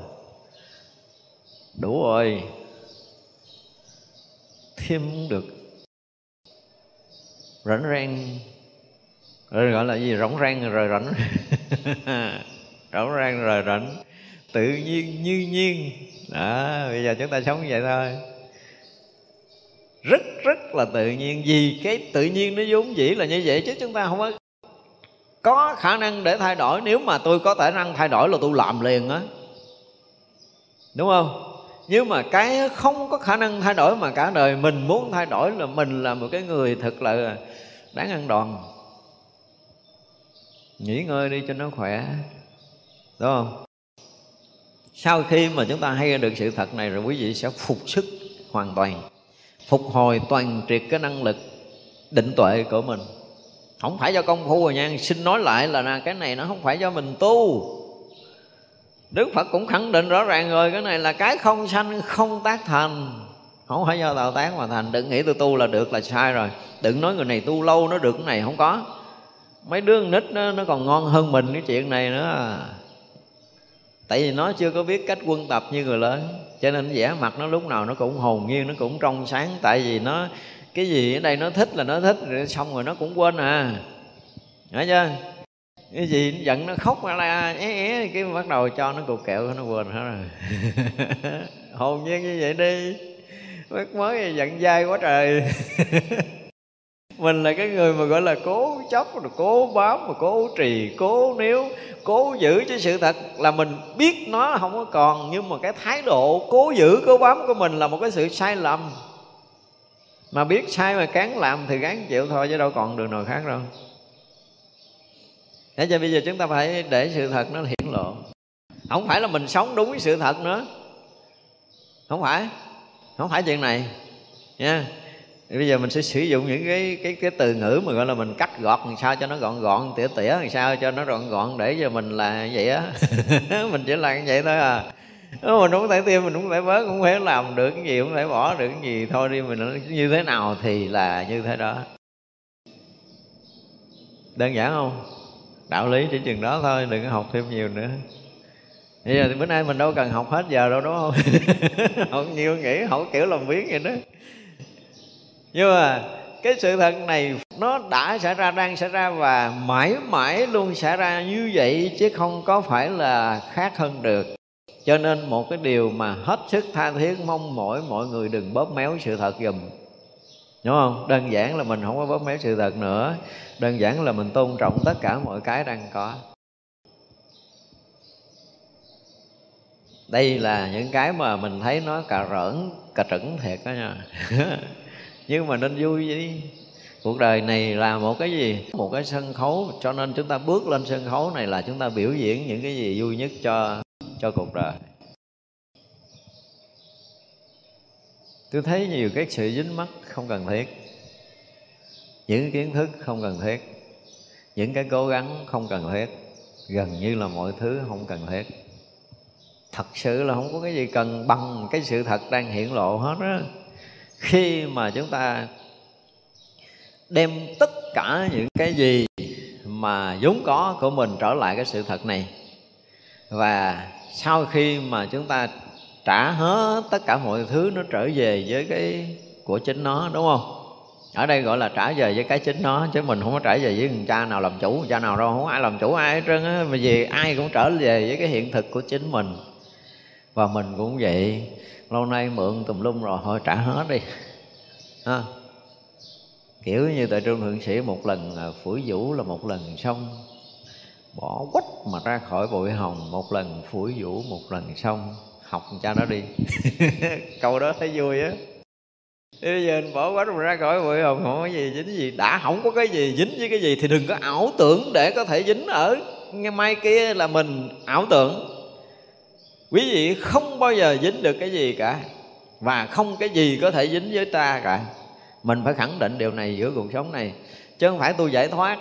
Đủ rồi. Thêm được rảnh rang. Rồi gọi là gì? Rỗng rang rồi rảnh. Rỗng rang rồi rảnh. Tự nhiên, như nhiên. Đó, bây giờ chúng ta sống vậy thôi. Rất rất là tự nhiên. Vì cái tự nhiên nó vốn dĩ là như vậy chứ chúng ta không có có khả năng để thay đổi. Nếu mà tôi có khả năng thay đổi là tôi làm liền á. Đúng không? Nhưng mà cái không có khả năng thay đổi mà cả đời mình muốn thay đổi là mình là một cái người thật là đáng ăn đòn. Nghỉ ngơi đi cho nó khỏe. Đúng không? Sau khi mà chúng ta hay được sự thật này rồi quý vị sẽ phục sức hoàn toàn, phục hồi toàn triệt cái năng lực định tuệ của mình không phải do công phu rồi nha. Xin nói lại là cái này nó không phải do mình tu. Đức Phật cũng khẳng định rõ ràng rồi Cái này là cái không sanh không tác thành. Không phải do tạo tác mà thành. Đừng nghĩ tôi tu là được là sai rồi. Đừng nói người này tu lâu nó được cái này không có. Mấy đứa nít nó, nó còn ngon hơn mình cái chuyện này nữa. Tại vì nó chưa có biết cách quân tập như người lớn. Cho nên vẻ mặt nó lúc nào nó cũng hồn nhiên Nó cũng trong sáng. Tại vì nó cái gì ở đây nó thích là nó thích, rồi xong rồi nó cũng quên à. Thấy chưa? Cái gì nó giận nó khóc là é é, cái bắt đầu cho nó cục kẹo, nó quên hết rồi. Hồn nhiên như vậy đi. Mất mới giận dai quá trời. Mình là cái người mà gọi là cố chấp, rồi cố bám mà cố trì, cố níu, cố giữ cho sự thật là mình biết nó không có còn, nhưng mà cái thái độ cố giữ, cố bám của mình là một cái sự sai lầm mà biết sai mà cán làm thì gán chịu thôi chứ đâu còn đường nào khác đâu. Thế cho bây giờ chúng ta phải để sự thật nó hiển lộ. Không phải là mình sống đúng với sự thật nữa. Không phải. Không phải chuyện này. Nha. Bây giờ mình sẽ sử dụng những cái cái cái từ ngữ mà gọi là mình cắt gọt làm sao cho nó gọn gọn, tỉa tỉa làm sao cho nó gọn gọn để cho mình là vậy á. Mình chỉ là như vậy thôi à mình không thể tiêm mình không thể bớt không thể làm được cái gì không thể bỏ được cái gì. Thôi đi, mình như thế nào thì là như thế đó. Đơn giản không? Đạo lý chỉ chừng đó thôi, đừng có học thêm nhiều nữa. Bây giờ thì bữa nay mình đâu cần học hết giờ đâu, đúng không? Học nhiều nghĩ, học kiểu làm biến vậy đó. Nhưng mà cái sự thật này, nó đã xảy ra, đang xảy ra và mãi mãi luôn xảy ra như vậy chứ không có phải là khác hơn được cho nên một cái điều mà hết sức tha thiết mong mỏi mọi người đừng bóp méo sự thật dùm, đúng không? Đơn giản là mình không có bóp méo sự thật nữa. Đơn giản là mình tôn trọng tất cả mọi cái đang có. Đây là những cái mà mình thấy nó cà rỡn cà trẩn thiệt đó nha. Nhưng mà nên vui đi. Cuộc đời này là một cái gì? Một cái sân khấu. Cho nên chúng ta bước lên sân khấu này là chúng ta biểu diễn những cái gì vui nhất cho cho cuộc đời. Tôi thấy nhiều cái sự dính mắc không cần thiết. Những kiến thức không cần thiết. Những cái cố gắng không cần thiết. Gần như là mọi thứ không cần thiết. Thật sự là không có cái gì cần bằng cái sự thật đang hiện lộ hết á. Khi mà chúng ta đem tất cả những cái gì mà vốn có của mình trở lại cái sự thật này, và sau khi mà chúng ta trả hết tất cả mọi thứ nó trở về với cái của chính nó, đúng không? Ở đây gọi là trả về với cái chính nó, chứ mình không có trả về với người cha nào làm chủ, người cha nào đâu, không ai làm chủ ai hết trơn á, mà vì ai cũng trở về với cái hiện thực của chính mình. Và mình cũng vậy. Lâu nay mượn tùm lum rồi, thôi trả hết đi. Ha. Kiểu như tại trung thượng sĩ, một lần phủi vũ là một lần xong bỏ quách mà ra khỏi bụi hồng, một lần phủi vũ, một lần xong học cha nó đi. Câu đó thấy vui á. Bây giờ anh bỏ quách mà ra khỏi bụi hồng không có gì, dính gì? Đã không có cái gì dính với cái gì thì đừng có ảo tưởng để có thể dính ở ngày mai kia là mình ảo tưởng. Quý vị không bao giờ dính được cái gì cả, và không cái gì có thể dính với ta cả. Mình phải khẳng định điều này giữa cuộc sống này, chứ không phải tôi giải thoát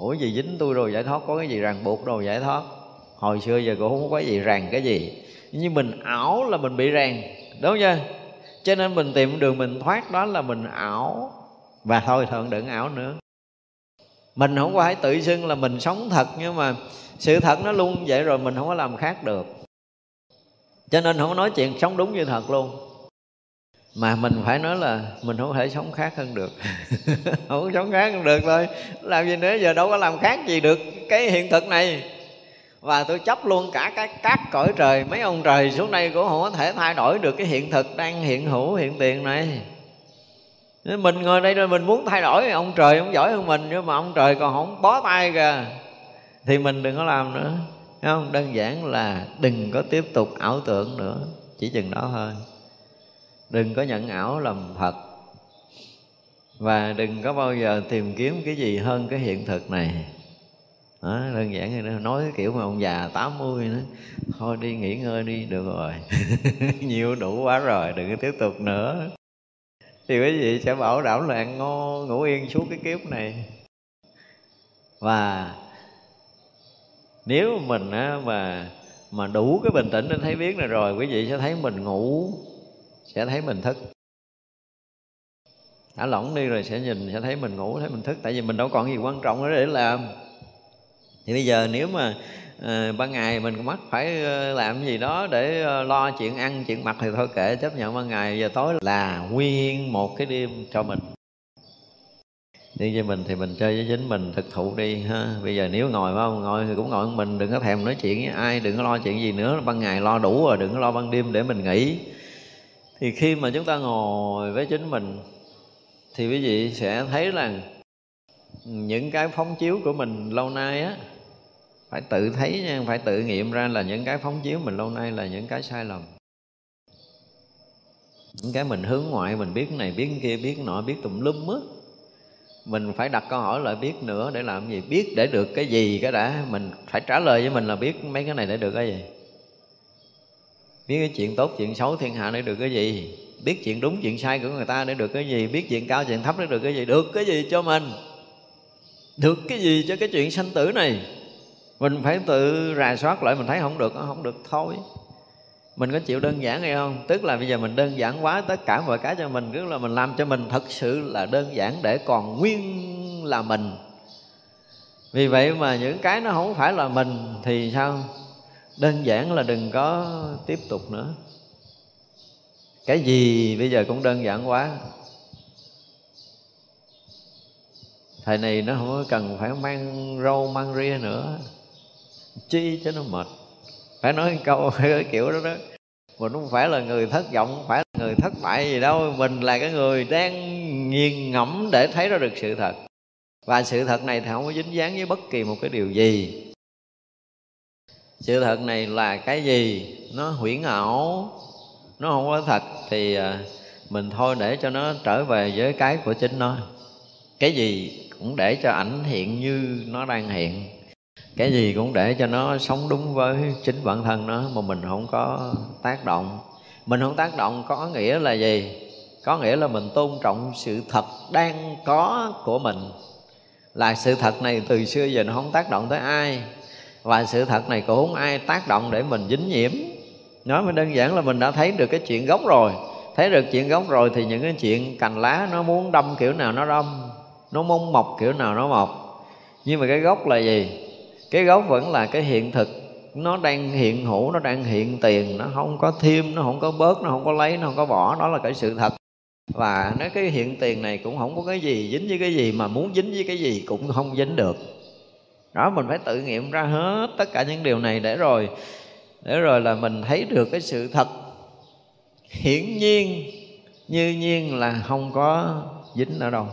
ủa, gì dính tôi rồi, giải thoát, có cái gì ràng buộc rồi giải thoát. Hồi xưa giờ cũng không có gì ràng cái gì. Nhưng mình ảo là mình bị ràng, đúng chưa? Cho nên mình tìm đường mình thoát đó là mình ảo. Và thôi thượng đừng ảo nữa. Mình không phải tự xưng là mình sống thật, nhưng mà sự thật nó luôn vậy rồi, mình không có làm khác được. Cho nên không có nói chuyện sống đúng như thật luôn mà mình phải nói là mình không thể sống khác hơn được. Không có sống khác hơn được thôi. Làm gì nữa, giờ đâu có làm khác gì được cái hiện thực này. Và tôi chấp luôn cả cái các cõi trời, mấy ông trời xuống đây cũng không có thể thay đổi được cái hiện thực đang hiện hữu, hiện tiền này. Nên mình ngồi đây rồi mình muốn thay đổi, ông trời không giỏi hơn mình, nhưng mà ông trời còn không bó tay kìa. Thì mình đừng có làm nữa. Không? Đơn giản là đừng có tiếp tục ảo tưởng nữa. Chỉ chừng đó thôi đừng có nhận ảo làm thật. Và đừng có bao giờ tìm kiếm cái gì hơn cái hiện thực này. Đó, đơn giản như nói cái kiểu mà ông già 80 nữa. Thôi đi nghỉ ngơi đi được rồi. Nhiều đủ quá rồi đừng có tiếp tục nữa. Thì quý vị sẽ bảo đảm là ăn ngon ngủ yên suốt cái kiếp này. Và nếu mình á, mà mà đủ cái bình tĩnh để thấy biết này rồi quý vị sẽ thấy mình ngủ sẽ thấy mình thức. Thả lỏng đi rồi sẽ nhìn sẽ thấy mình ngủ thấy mình thức. Tại vì mình đâu còn gì quan trọng nữa để làm. Thì bây giờ nếu mà à, ban ngày mình mắc phải ờ, làm gì đó để ờ, lo chuyện ăn chuyện mặc thì thôi kệ chấp nhận ban ngày. Giờ tối là nguyên một cái đêm cho mình. Đi với mình thì mình chơi với chính mình thực thụ đi ha. Bây giờ nếu ngồi phải không? Ngồi thì cũng ngồi mình đừng có thèm nói chuyện với ai đừng có lo chuyện gì nữa. Ban ngày lo đủ rồi đừng có lo ban đêm để mình nghỉ thì khi mà chúng ta ngồi với chính mình, thì quý vị sẽ thấy rằng những cái phóng chiếu của mình lâu nay á, phải tự thấy nha, phải tự nghiệm ra là những cái phóng chiếu mình lâu nay là những cái sai lầm. Những cái mình hướng ngoại, mình biết này, biết kia, biết nọ, biết tùm lum á. Mình phải đặt câu hỏi lại biết nữa để làm gì? Biết để được cái gì cái đã? Mình phải trả lời với mình là biết mấy cái này để được cái gì? Biết cái chuyện tốt, chuyện xấu, thiên hạ để được cái gì? Biết chuyện đúng, chuyện sai của người ta để được cái gì? Biết chuyện cao, chuyện thấp để được cái gì? Được cái gì cho mình? Được cái gì cho cái chuyện sanh tử này? Mình phải tự rà soát lại, mình thấy không được không được thôi. Mình có chịu đơn giản hay không? Tức là bây giờ mình đơn giản quá, tất cả mọi cái cho mình, tức là mình làm cho mình thật sự là đơn giản để còn nguyên là mình. Vì vậy mà những cái nó không phải là mình thì sao? Đơn giản là đừng có tiếp tục nữa. Cái gì bây giờ cũng đơn giản quá. Thời này nó không cần phải mang râu, mang ria nữa. Chi cho nó mệt. Phải nói câu cái kiểu đó đó. Mình không phải là người thất vọng, không phải là người thất bại gì đâu. Mình là cái người đang nghiền ngẫm để thấy ra được sự thật. Và sự thật này thì không có dính dáng với bất kỳ một cái điều gì sự thật này là cái gì? Nó huyễn ảo, nó không có thật. Thì à, mình thôi để cho nó trở về với cái của chính nó. Cái gì cũng để cho ảnh hiện như nó đang hiện. Cái gì cũng để cho nó sống đúng với chính bản thân nó mà mình không có tác động. Mình không tác động có nghĩa là gì? Có nghĩa là mình tôn trọng sự thật đang có của mình. Là sự thật này từ xưa giờ nó không tác động tới ai và sự thật này cũng không ai tác động để mình dính nhiễm. Nói mới đơn giản là mình đã thấy được cái chuyện gốc rồi. Thấy được chuyện gốc rồi thì những cái chuyện cành lá nó muốn đâm kiểu nào nó đâm, nó muốn mọc kiểu nào nó mọc. Nhưng mà cái gốc là gì? Cái gốc vẫn là cái hiện thực. Nó đang hiện hữu, nó đang hiện tiền, nó không có thêm, nó không có bớt, nó không có lấy, nó không có bỏ. Đó là cái sự thật. Và nói cái hiện tiền này cũng không có cái gì dính với cái gì mà muốn dính với cái gì cũng không dính được đó, mình phải tự nghiệm ra hết tất cả những điều này để rồi để rồi là mình thấy được cái sự thật. Hiển nhiên, như nhiên là không có dính ở đâu.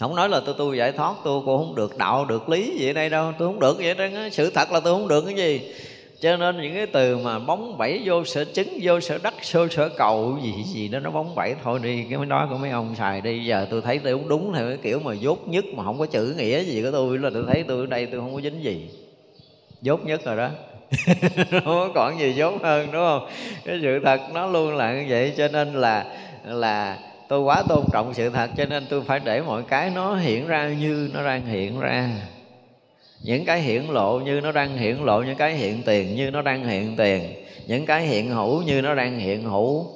Không nói là tôi tu giải thoát, tôi cũng không được đạo, được lý gì ở đây đâu, tôi không được vậy đó. Sự thật là tôi không được cái gì cho nên những cái từ mà bóng bẫy vô sở chứng, vô sở đất sơ sở cầu, gì gì đó, nó bóng bẫy thôi đi. Cái mới nói của mấy ông xài đi. Giờ tôi thấy tôi đúng đúng theo cái kiểu mà dốt nhất mà không có chữ nghĩa gì của tôi là tôi thấy tôi ở đây tôi không có dính gì. Dốt nhất rồi đó. Không có còn gì dốt hơn, đúng không? Cái sự thật nó luôn là như vậy. Cho nên là là tôi quá tôn trọng sự thật, cho nên tôi phải để mọi cái nó hiện ra như nó đang hiện ra những cái hiển lộ như nó đang hiển lộ, những cái hiện tiền như nó đang hiện tiền, những cái hiện hữu như nó đang hiện hữu.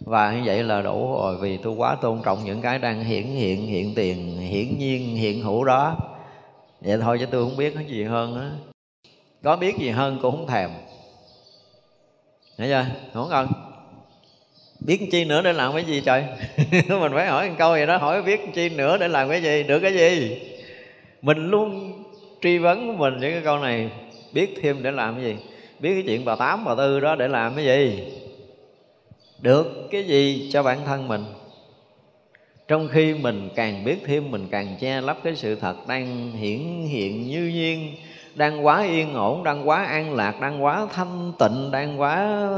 Và như vậy là đủ rồi, vì tôi quá tôn trọng những cái đang hiển hiện hiện tiền, hiển nhiên, hiện hữu đó. Vậy thôi chứ tôi không biết cái gì hơn á. Có biết gì hơn cũng không thèm. Thấy chưa? Không? Cần biết chi nữa để làm cái gì trời? Mình phải hỏi một câu gì đó, hỏi biết chi nữa để làm cái gì, được cái gì? Mình luôn truy vấn của mình những cái câu này, biết thêm để làm cái gì? Biết cái chuyện bà tám, bà tư đó để làm cái gì? Được cái gì cho bản thân mình? Trong khi mình càng biết thêm, mình càng che lấp cái sự thật đang hiển hiện như nhiên, đang quá yên ổn, đang quá an lạc, đang quá thanh tịnh, đang quá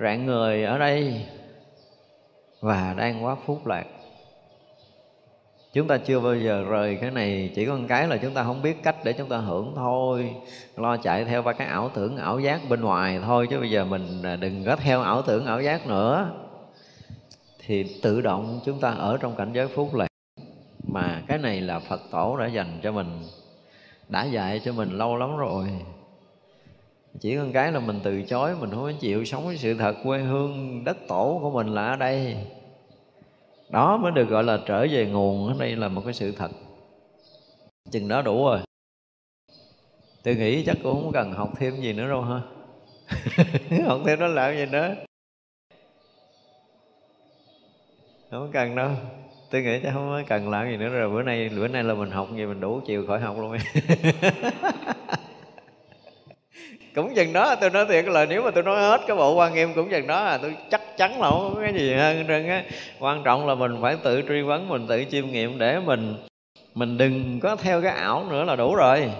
rạng người ở đây và đang quá phúc lạc chúng ta chưa bao giờ rời cái này, chỉ có một cái là chúng ta không biết cách để chúng ta hưởng thôi. Lo chạy theo ba cái ảo tưởng, ảo giác bên ngoài thôi, chứ bây giờ mình à, đừng có theo ảo tưởng, ảo giác nữa. Thì tự động chúng ta ở trong cảnh giới phúc lạc. Mà cái này là phật tổ đã dành cho mình, đã dạy cho mình lâu lắm rồi. Chỉ có cái là mình từ chối, mình không có chịu sống với sự thật quê hương đất tổ của mình là ở đây đó mới được gọi là trở về nguồn. Ở đây là một cái sự thật. Chừng đó đủ rồi. Tôi nghĩ chắc cũng không cần học thêm gì nữa đâu ha. Học thêm nó làm gì nữa? Không cần đâu. Tôi nghĩ chắc không cần làm gì nữa rồi. Bữa nay bữa nay là mình học gì mình đủ chiều khỏi học luôn. cũng chừng đó tôi nói thiệt là nếu mà tôi nói hết cái bộ quan nghiêm cũng chừng đó là tôi chắc chắn là không có cái gì hơn trơn á. Quan trọng là mình phải tự truy vấn, mình tự chiêm nghiệm để mình mình đừng có theo cái ảo nữa là đủ rồi.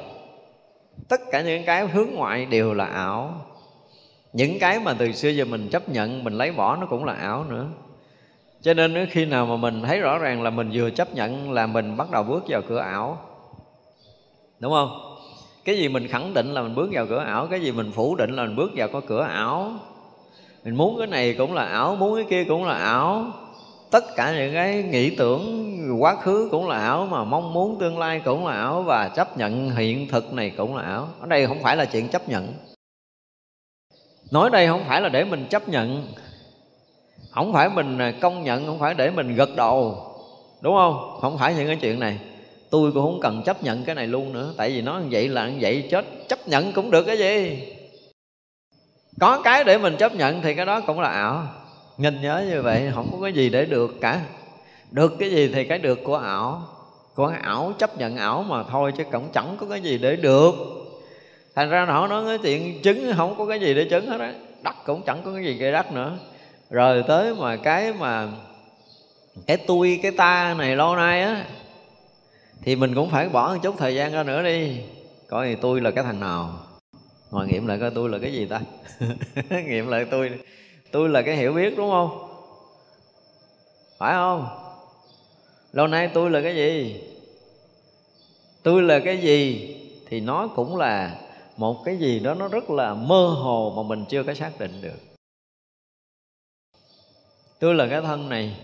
Tất cả những cái hướng ngoại đều là ảo. Những cái mà từ xưa giờ mình chấp nhận, mình lấy bỏ nó cũng là ảo nữa. Cho nên khi nào mà mình thấy rõ ràng là mình vừa chấp nhận là mình bắt đầu bước vào cửa ảo, đúng không? Cái gì mình khẳng định là mình bước vào cửa ảo, cái gì mình phủ định là mình bước vào có cửa ảo. Mình muốn cái này cũng là ảo, muốn cái kia cũng là ảo. Tất cả những cái nghĩ tưởng, quá khứ cũng là ảo, mà mong muốn tương lai cũng là ảo, và chấp nhận hiện thực này cũng là ảo. Ở đây không phải là chuyện chấp nhận. Nói đây không phải là để mình chấp nhận. Không phải mình công nhận, không phải để mình gật đầu. Đúng không? Không phải những cái chuyện này tôi cũng không cần chấp nhận cái này luôn nữa. Tại vì nó như vậy là như vậy, chết. Chấp nhận cũng được cái gì? Có cái để mình chấp nhận thì cái đó cũng là ảo. Nhìn nhớ như vậy, không có cái gì để được cả. Được cái gì thì cái được của ảo. Của ảo, chấp nhận ảo mà thôi, chứ cũng chẳng có cái gì để được. Thành ra họ nói cái chuyện chứng, không có cái gì để chứng hết á. Đất cũng chẳng có cái gì gây đất nữa. Rồi tới mà cái mà cái tôi, cái ta này lâu nay á thì mình cũng phải bỏ một chút thời gian ra nữa đi. Coi thì tôi là cái thằng nào? Ngồi nghiệm lại coi tôi là cái gì ta? Nghiệm lại tôi tôi là cái hiểu biết, đúng không? Phải không? Lâu nay tôi là cái gì? Tôi là cái gì? Thì nó cũng là một cái gì đó nó rất là mơ hồ mà mình chưa có xác định được. Tôi là cái thân này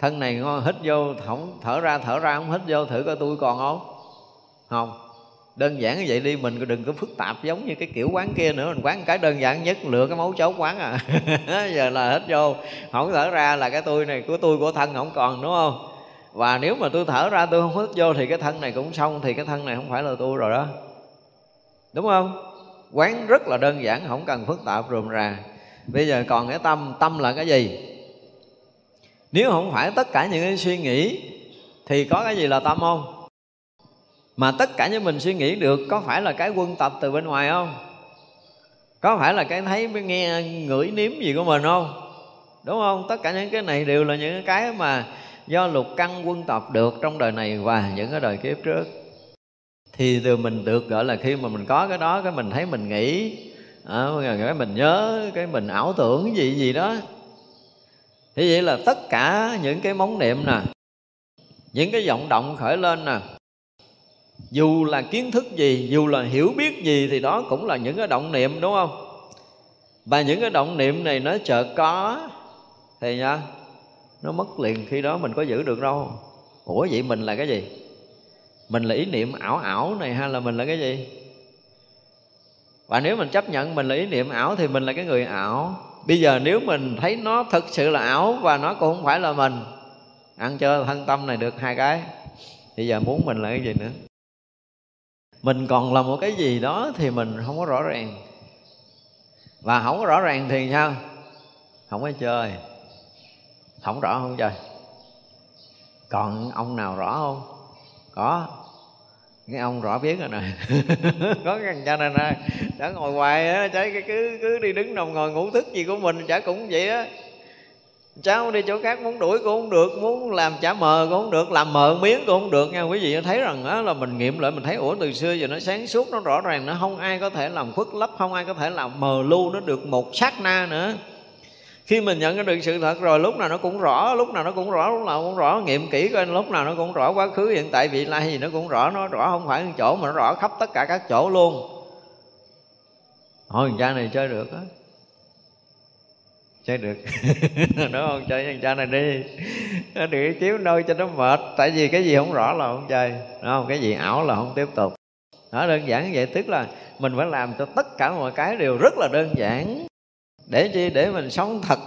thân này ngon, hít vô, không, thở ra thở ra, không hít vô, thử coi tôi còn không? Không. Đơn giản như vậy đi, mình đừng có phức tạp giống như cái kiểu quán kia nữa. Mình quán cái đơn giản nhất, lựa cái mấu chốt quán à. Giờ là hết vô, không thở ra là cái tôi này, của tôi, của thân không còn, đúng không? Và nếu mà tôi thở ra, tôi không hít vô thì cái thân này cũng xong, thì cái thân này không phải là tôi rồi đó. Đúng không? Quán rất là đơn giản, không cần phức tạp rườm rà. Bây giờ còn cái tâm tâm là cái gì? Nếu không phải tất cả những cái suy nghĩ thì có cái gì là tâm không? Mà tất cả những mình suy nghĩ được có phải là cái quân tập từ bên ngoài không? Có phải là cái thấy mới nghe ngửi nếm gì của mình không? Đúng không? Tất cả những cái này đều là những cái mà do lục căn quân tập được trong đời này và những cái đời kiếp trước. Thì từ mình được gọi là khi mà mình có cái đó cái mình thấy mình nghĩ à, cái mình nhớ cái mình ảo tưởng gì gì đó thế vậy là tất cả những cái móng niệm nè, những cái vọng động khởi lên nè, dù là kiến thức gì, dù là hiểu biết gì thì đó cũng là những cái động niệm, đúng không? Và những cái động niệm này nó chợt có thì nha, nó mất liền khi đó mình có giữ được đâu. Ủa vậy mình là cái gì? Mình là ý niệm ảo ảo này hay là mình là cái gì? Và nếu mình chấp nhận mình là ý niệm ảo thì mình là cái người ảo bây giờ nếu mình thấy nó thực sự là ảo và nó cũng không phải là mình, ăn chơi thân tâm này được hai cái. Bây giờ muốn mình là cái gì nữa? Mình còn là một cái gì đó thì mình không có rõ ràng. Và không có rõ ràng thì sao? Không có chơi. Không rõ không chơi. Còn ông nào rõ không? Có cái ông rõ biết rồi nè. Có cái thằng cha này nè, đã ngồi hoài á, chả cứ cứ đi đứng nằm ngồi ngủ thức gì của mình, chả cũng vậy á. Cháu đi chỗ khác muốn đuổi cũng không được, muốn làm chả mờ cũng không được, làm mờ miếng cũng không được nha. Quý vị thấy rằng á, là mình nghiệm lại, mình thấy, ủa, từ xưa giờ nó sáng suốt, nó rõ ràng, nó không ai có thể làm khuất lấp, không ai có thể làm mờ lu, nó được một sát na nữa khi mình nhận được sự thật rồi, lúc nào nó cũng rõ, lúc nào nó cũng rõ, lúc nào cũng rõ. Nghiệm kỹ coi, lúc nào nó cũng rõ quá khứ, hiện tại, vị lai gì nó cũng rõ. Nó rõ không phải một chỗ mà nó rõ khắp tất cả các chỗ luôn. Hồi cha này chơi được á. Chơi được. Đúng không? Chơi thằng cha này đi. Nó đừng chiếu nơi cho nó mệt. Tại vì cái gì không rõ là không chơi đúng không? Cái gì ảo là không tiếp tục. Đó đơn giản vậy, tức là mình phải làm cho tất cả mọi cái đều rất là đơn giản để chi? Để mình sống thật.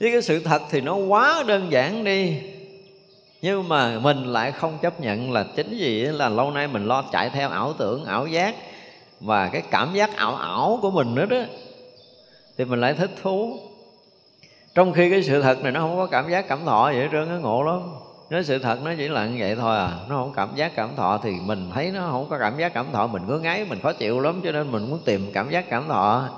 Với cái sự thật thì nó quá đơn giản đi. Nhưng mà mình lại không chấp nhận là chính gì là lâu nay mình lo chạy theo ảo tưởng, ảo giác và cái cảm giác ảo ảo của mình nữa đó. Thì mình lại thích thú. Trong khi cái sự thật này nó không có cảm giác cảm thọ vậy trơn nó ngộ lắm. Nói sự thật nó chỉ là như vậy thôi à nó không cảm giác cảm thọ thì mình thấy nó không có cảm giác cảm thọ, mình ngứa ngáy mình khó chịu lắm, cho nên mình muốn tìm cảm giác cảm thọ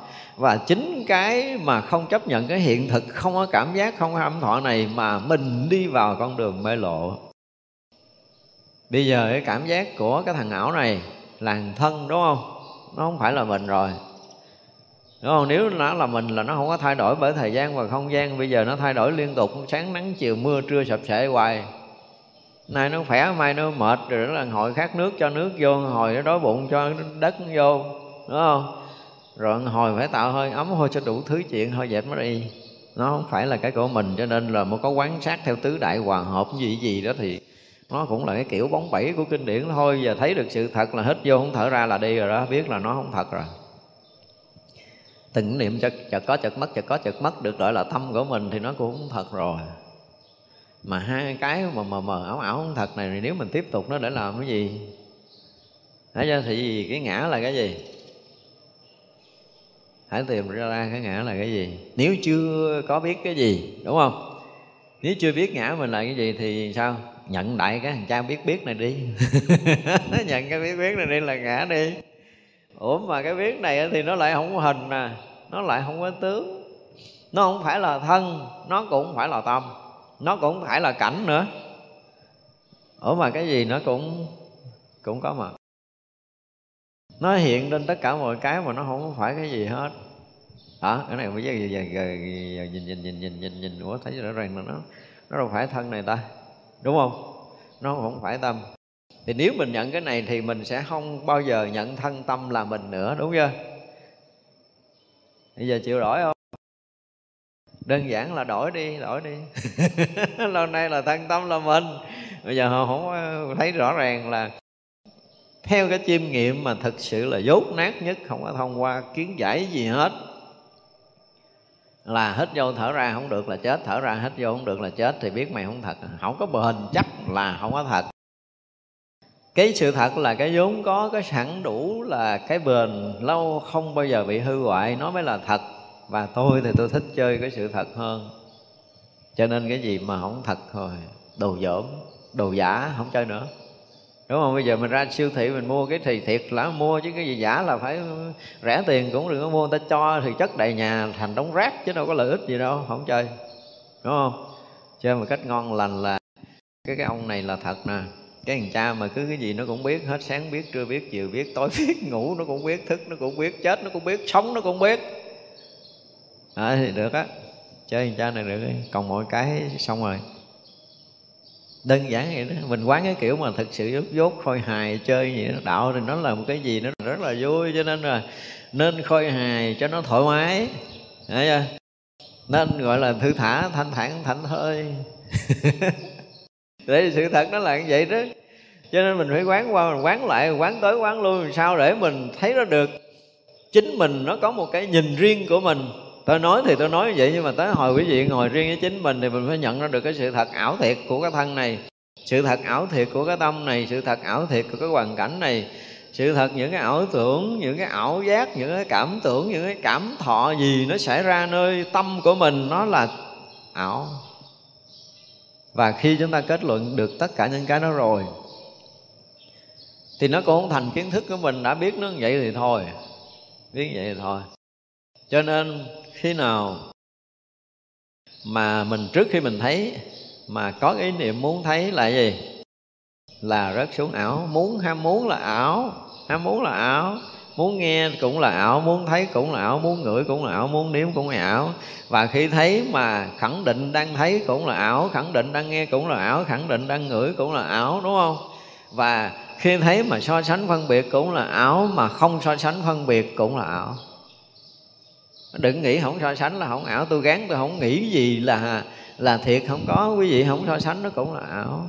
và chính cái mà không chấp nhận cái hiện thực, không có cảm giác, không có âm thọ này mà mình đi vào con đường mê lộ. Bây giờ cái cảm giác của cái thằng ảo này là thân, đúng không? Nó không phải là mình rồi. Đúng không? Nếu nó là mình là nó không có thay đổi bởi thời gian và không gian. Bây giờ nó thay đổi liên tục. Sáng nắng, chiều mưa, trưa sập sệ hoài. Nay nó khỏe, mai nó mệt. Rồi nó là hồi khát nước cho nước vô hồi nó đói bụng cho đất vô. Đúng không? Rồi hồi phải tạo hơi ấm thôi cho đủ thứ chuyện thôi dẹp mới đi. Nó không phải là cái của mình cho nên là mới có quán sát theo tứ đại hòa hợp gì gì đó thì nó cũng là cái kiểu bóng bẩy của kinh điển thôi. Giờ thấy được sự thật là hít vô không thở ra là đi rồi đó biết là nó không thật rồi. Từng niệm chợt, chợt có chợt mất chợt có chợt mất được gọi là tâm của mình thì nó cũng không thật rồi. Mà hai cái mà mờ mờ ảo ảo không thật này nếu mình tiếp tục nó để làm cái gì? Thấy chưa? Thì cái ngã là cái gì? Hãy tìm ra cái ngã là cái gì? Nếu chưa có biết cái gì, Đúng không? Nếu chưa biết ngã mình là cái gì thì sao? Nhận đại cái thằng cha biết biết này đi. Nhận cái biết biết này đi là ngã đi. Ủa mà cái biết này thì nó lại không có hình nè, nó lại không có tướng. Nó không phải là thân, nó cũng không phải là tâm, nó cũng không phải là cảnh nữa. Ủa mà cái gì nó cũng cũng có mà nó hiện lên tất cả mọi cái mà nó không phải cái gì hết. Đó cái này bây giờ, giờ, giờ, giờ nhìn nhìn nhìn nhìn nhìn nhìn. Ủa thấy rõ ràng là nó nó đâu phải thân này ta. Đúng không? Nó không phải tâm. Thì nếu mình nhận cái này thì mình sẽ không bao giờ nhận thân tâm là mình nữa đúng chưa? Bây giờ chịu đổi không? Đơn giản là đổi đi đổi đi. Lâu nay là thân tâm là mình. Bây giờ họ không thấy rõ ràng là theo cái chiêm nghiệm mà thực sự là dốt nát nhất, không có thông qua kiến giải gì hết. Là hít vô thở ra không được, là chết. Thở ra hít vô không được, là chết. Thì biết mày không thật. Không có bền, chắc là không có thật. Cái sự thật là cái vốn có, cái sẵn đủ là cái bền lâu không bao giờ bị hư hoại, nó mới là thật. Và tôi thì tôi thích chơi cái sự thật hơn. Cho nên cái gì mà không thật thôi, đồ dởm, đồ giả, không chơi nữa đúng không? Bây giờ mình ra siêu thị mình mua cái thì thiệt là mua chứ cái gì giả là phải rẻ tiền cũng đừng có mua người ta cho thì chất đầy nhà thành đống rác chứ đâu có lợi ích gì đâu không chơi. Đúng không? Chơi một cách ngon lành là cái cái ông này là thật nè. Cái thằng cha mà cứ cái gì nó cũng biết hết sáng biết trưa biết chiều biết tối biết ngủ nó cũng biết thức nó cũng biết chết nó cũng biết sống nó cũng biết. À, thì được á. Chơi thằng cha này được đi. Còn mọi cái xong rồi đơn giản vậy đó. Mình quán cái kiểu mà thực sự dốt dốt khôi hài, chơi vậy đó. đạo thì nó là một cái gì nó rất là vui, cho nên là nên khôi hài cho nó thoải mái. Đấy chưa? nên gọi là thư thả, thanh thản, thảnh thơi. Để sự thật nó là như vậy đó. Cho nên mình phải quán qua, mình quán lại, quán tới, quán lui. Làm sao để mình thấy nó được? Chính mình nó có một cái nhìn riêng của mình tôi nói thì tôi nói như vậy nhưng mà tới hồi quý vị ngồi riêng với chính mình thì mình phải nhận ra được cái sự thật ảo thiệt của cái thân này, sự thật ảo thiệt của cái tâm này, sự thật ảo thiệt của cái hoàn cảnh này, sự thật những cái ảo tưởng, những cái ảo giác, những cái cảm tưởng, những cái cảm thọ gì nó xảy ra nơi tâm của mình, nó là ảo. Và khi chúng ta kết luận được tất cả những cái đó rồi, thì nó cũng không thành kiến thức của mình, đã biết nó như vậy thì thôi, biết vậy thì thôi. Cho nên khi nào mà mình trước khi mình thấy mà có ý niệm muốn thấy là gì? Là rớt xuống ảo. Muốn ham muốn là ảo. Ham muốn là ảo. Muốn nghe cũng là ảo. Muốn thấy cũng là ảo. Muốn ngửi cũng là ảo. Muốn nếm cũng là ảo. Và khi thấy mà khẳng định đang thấy cũng là ảo, khẳng định đang nghe cũng là ảo, khẳng định đang ngửi cũng là ảo, đúng không? Và khi thấy mà so sánh phân biệt cũng là ảo mà không so sánh phân biệt cũng là ảo đừng nghĩ không so sánh là không ảo tôi gán tôi không nghĩ gì là là thiệt. Không có quý vị không so sánh nó cũng là ảo.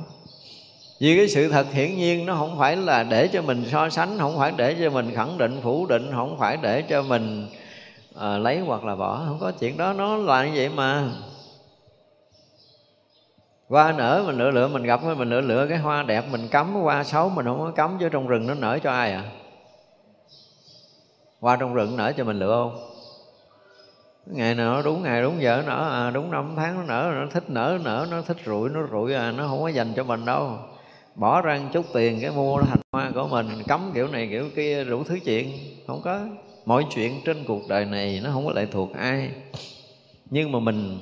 Vì cái sự thật hiển nhiên nó không phải là để cho mình so sánh không phải để cho mình khẳng định phủ định không phải để cho mình à, lấy hoặc là bỏ. Không có chuyện đó nó là như vậy mà. Hoa nở mình lựa lựa mình gặp mình lựa lựa cái hoa đẹp mình cắm hoa xấu mình không có cắm chứ trong rừng nó nở cho ai à? Hoa trong rừng nở cho mình lựa không? Ngày nào nó đúng ngày đúng giờ nó nở à, đúng năm tháng nó nở nó thích nở nở nó thích rụi nó rụi à nó không có dành cho mình đâu. Bỏ ra một chút tiền cái mua thành hoa của mình cấm kiểu này kiểu kia đủ thứ chuyện. Không có. Mọi chuyện trên cuộc đời này nó không có lệ thuộc ai. Nhưng mà mình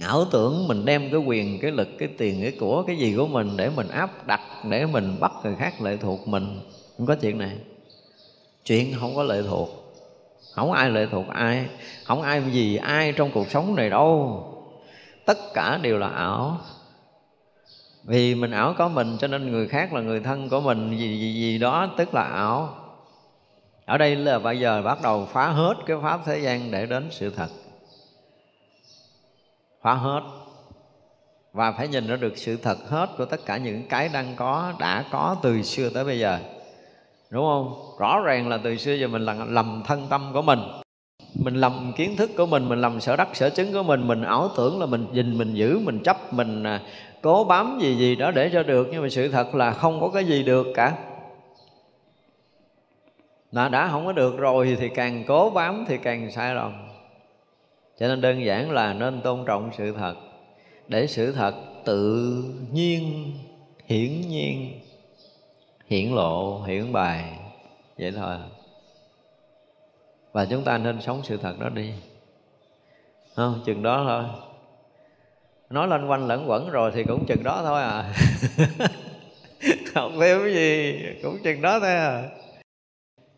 ảo tưởng mình đem cái quyền cái lực cái tiền cái của cái gì của mình để mình áp đặt để mình bắt người khác lệ thuộc mình. Không có chuyện này. Chuyện không có lệ thuộc không ai lệ thuộc ai. Không ai gì ai trong cuộc sống này đâu. Tất cả đều là ảo. Vì mình ảo có mình cho nên người khác là người thân của mình. Gì gì, gì đó tức là ảo. Ở đây là bây giờ bắt đầu phá hết cái pháp thế gian để đến sự thật. Phá hết. Và phải nhìn ra được sự thật hết của tất cả những cái đang có đã có từ xưa tới bây giờ đúng không? Rõ ràng là từ xưa giờ mình là lầm thân tâm của mình. Mình lầm kiến thức của mình mình lầm sở đắc, sở chứng của mình mình ảo tưởng là mình nhìn mình giữ, mình chấp, mình à, cố bám gì gì đó để cho được. Nhưng mà sự thật là không có cái gì được cả. Mà đã không có được rồi thì càng cố bám thì càng sai lầm. Cho nên đơn giản là nên tôn trọng sự thật. Để sự thật tự nhiên, hiển nhiên hiển lộ, hiển bài vậy thôi. Và chúng ta nên sống sự thật đó đi. Không, chừng đó thôi. Nói lên quanh lẫn quẩn rồi thì cũng chừng đó thôi à. Học thêm cái gì, cũng chừng đó thôi à.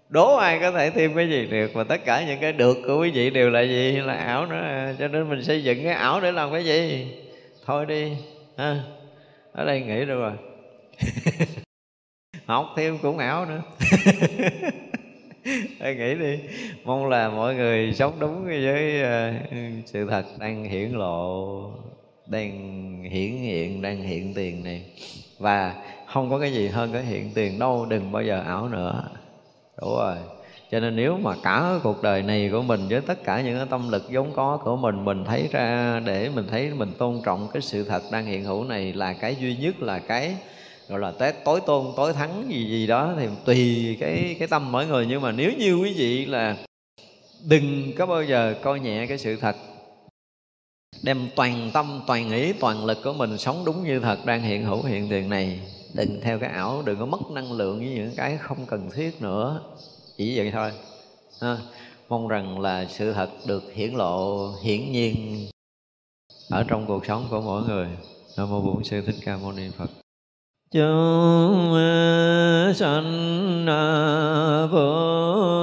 Đố ai có thể thêm cái gì được, mà tất cả những cái được của quý vị đều là gì? Là ảo nữa à. cho nên mình xây dựng cái ảo để làm cái gì? Thôi đi, ha. Ở đây nghĩ được rồi. học thêm cũng ảo nữa. Hãy nghĩ đi. Mong là mọi người sống đúng với ờ, sự thật đang hiển lộ, đang hiển hiện, đang hiện tiền này. Và không có cái gì hơn cái hiện tiền đâu, đừng bao giờ ảo nữa. Đủ rồi. Cho nên nếu mà cả cuộc đời này của mình với tất cả những cái tâm lực vốn có của mình mình thấy ra để mình thấy mình tôn trọng cái sự thật đang hiện hữu này là cái duy nhất, là cái gọi là tối tôn, tối thắng gì gì đó, thì tùy cái cái tâm mỗi người. Nhưng mà nếu như quý vị là đừng có bao giờ coi nhẹ cái sự thật, đem toàn tâm, toàn ý, toàn lực của mình sống đúng như thật đang hiện hữu hiện tiền này, đừng theo cái ảo, đừng có mất năng lượng với những cái không cần thiết nữa. Chỉ vậy thôi. Ha. mong rằng là sự thật được hiển lộ, hiển nhiên ở trong cuộc sống của mỗi người. Nam mô bổn sư thích ca mâu ni phật chúng sanh vô